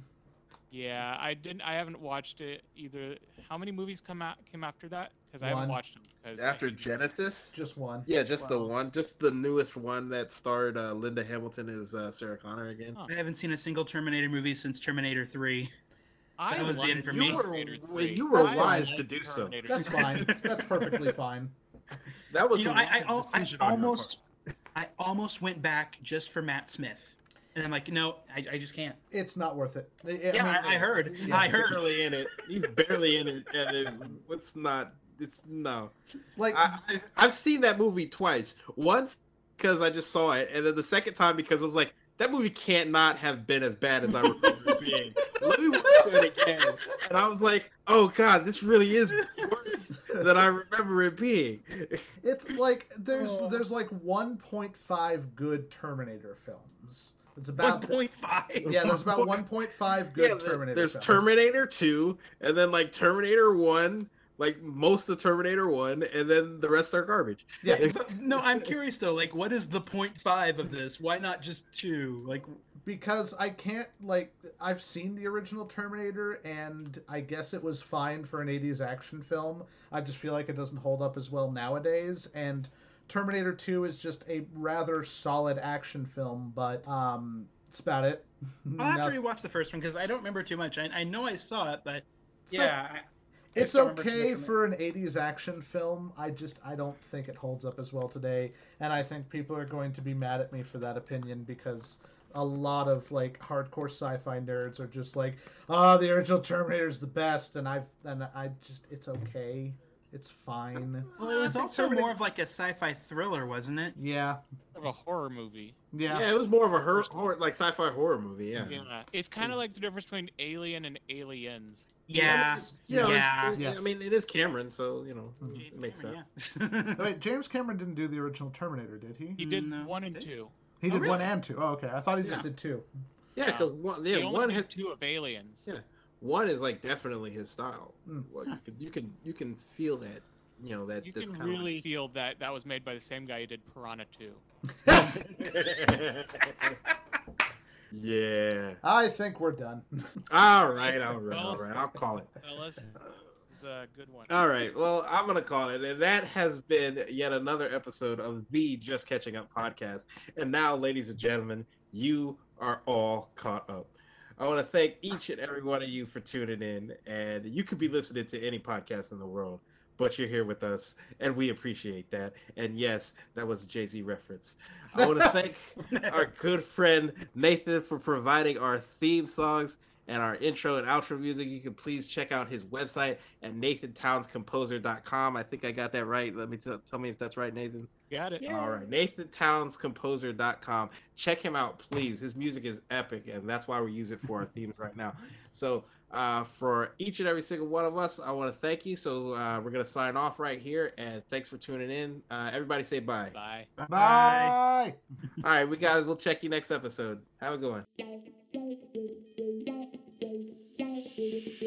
Yeah, I didn't. I haven't watched it either. How many movies come out came after that? Because I haven't watched them. Because After Genisys, Just one. yeah, just the one, just the newest one that starred uh, Linda Hamilton as uh, Sarah Connor again. Huh. I haven't seen a single Terminator movie since Terminator 3. I That was the liked end for You me. were Terminator well, 3. you were I wise to do so. Terminator That's fine. That's perfectly (laughs) fine. That was You know, a I, I, wise al- I decision on your almost, I almost went back just for Matt Smith, and I'm like, no, I, I just can't. It's not worth it. I- I Yeah, mean, I, I heard. He's I heard. barely in it. He's barely in it, and it, it's not. It's no. like I, I, I've seen that movie twice. Once because I just saw it, and then the second time because I was like, that movie can't not have been as bad as I remember it being. Let me watch it again, and I was like, oh god, this really is worse than I remember it being. It's like there's Oh. there's like 1.5 good Terminator films. It's One about point five. yeah. There's about (laughs) 1.5 good Yeah, Terminator. there's films. Terminator Two, and then like Terminator One. Like most of Terminator One, and then the rest are garbage. Yeah, (laughs) No, I'm curious though. Like, what is the point five of this? Why not just two? Like, because I can't like I've seen the original Terminator and I guess it was fine for an 80s action film. I just feel like it doesn't hold up as well nowadays and Terminator 2 is just a rather solid action film, but um that's about it. (laughs) I'll have No- to rewatch the first one because I don't remember too much. I, I know I saw it, but So- yeah, I- I it's just don't remember too okay much from it. for an 80s action film. I just I don't think it holds up as well today and I think people are going to be mad at me for that opinion because a lot of like hardcore sci-fi nerds are just like, "Oh, the original Terminator is the best," and I've and I just it's okay, it's fine. Well, it was also more of like a sci-fi thriller, wasn't it? Yeah, of a horror movie. yeah, Yeah, it was more of a horror, horror like sci-fi horror movie. Yeah. Yeah, it's kind of like the difference between Alien and Aliens. Yeah. You know, it's- Yeah. it- Yes. I mean, it is Cameron, so you know, Mhm. it makes sense. Yeah. Wait, James Cameron didn't do the original Terminator, did he? He did No. one and Did he? two. He Oh, did one and two. Oh, okay. I thought he just did two. Yeah, because one, he yeah, only one did has two of Aliens. Yeah. One is like definitely his style. Hmm. Like, you can you can you can feel that, you know that You this can kind really feel that that was made by the same guy who did Piranha 2. (laughs) Yeah. I think we're done. (laughs) All right. All right. All right. I'll call it. Fellas, this is a good one. All right. Well, I'm going to call it. And that has been yet another episode of the Just Catching Up podcast. And now, ladies and gentlemen, you are all caught up. I want to thank each and every one of you for tuning in. And you could be listening to any podcast in the world, but you're here with us, and we appreciate that. And yes, that was a Jay Z reference. I want to (laughs) thank our good friend Nathan for providing our theme songs and our intro and outro music. You can please check out his website at nathantownscomposer.com. I think I got that right. Let me tell tell me if that's right, Nathan. Got it. Yeah. All right. NathanTownsComposer.com. Check him out, please. His music is epic, and that's why we use it for our (laughs) themes right now. So, uh, for each and every single one of us, I want to thank you. So, uh, we're going to sign off right here, and thanks for tuning in. Uh, everybody say bye. Bye. Bye. bye. All right, we guys, we'll check you next episode. Have a good one. (laughs)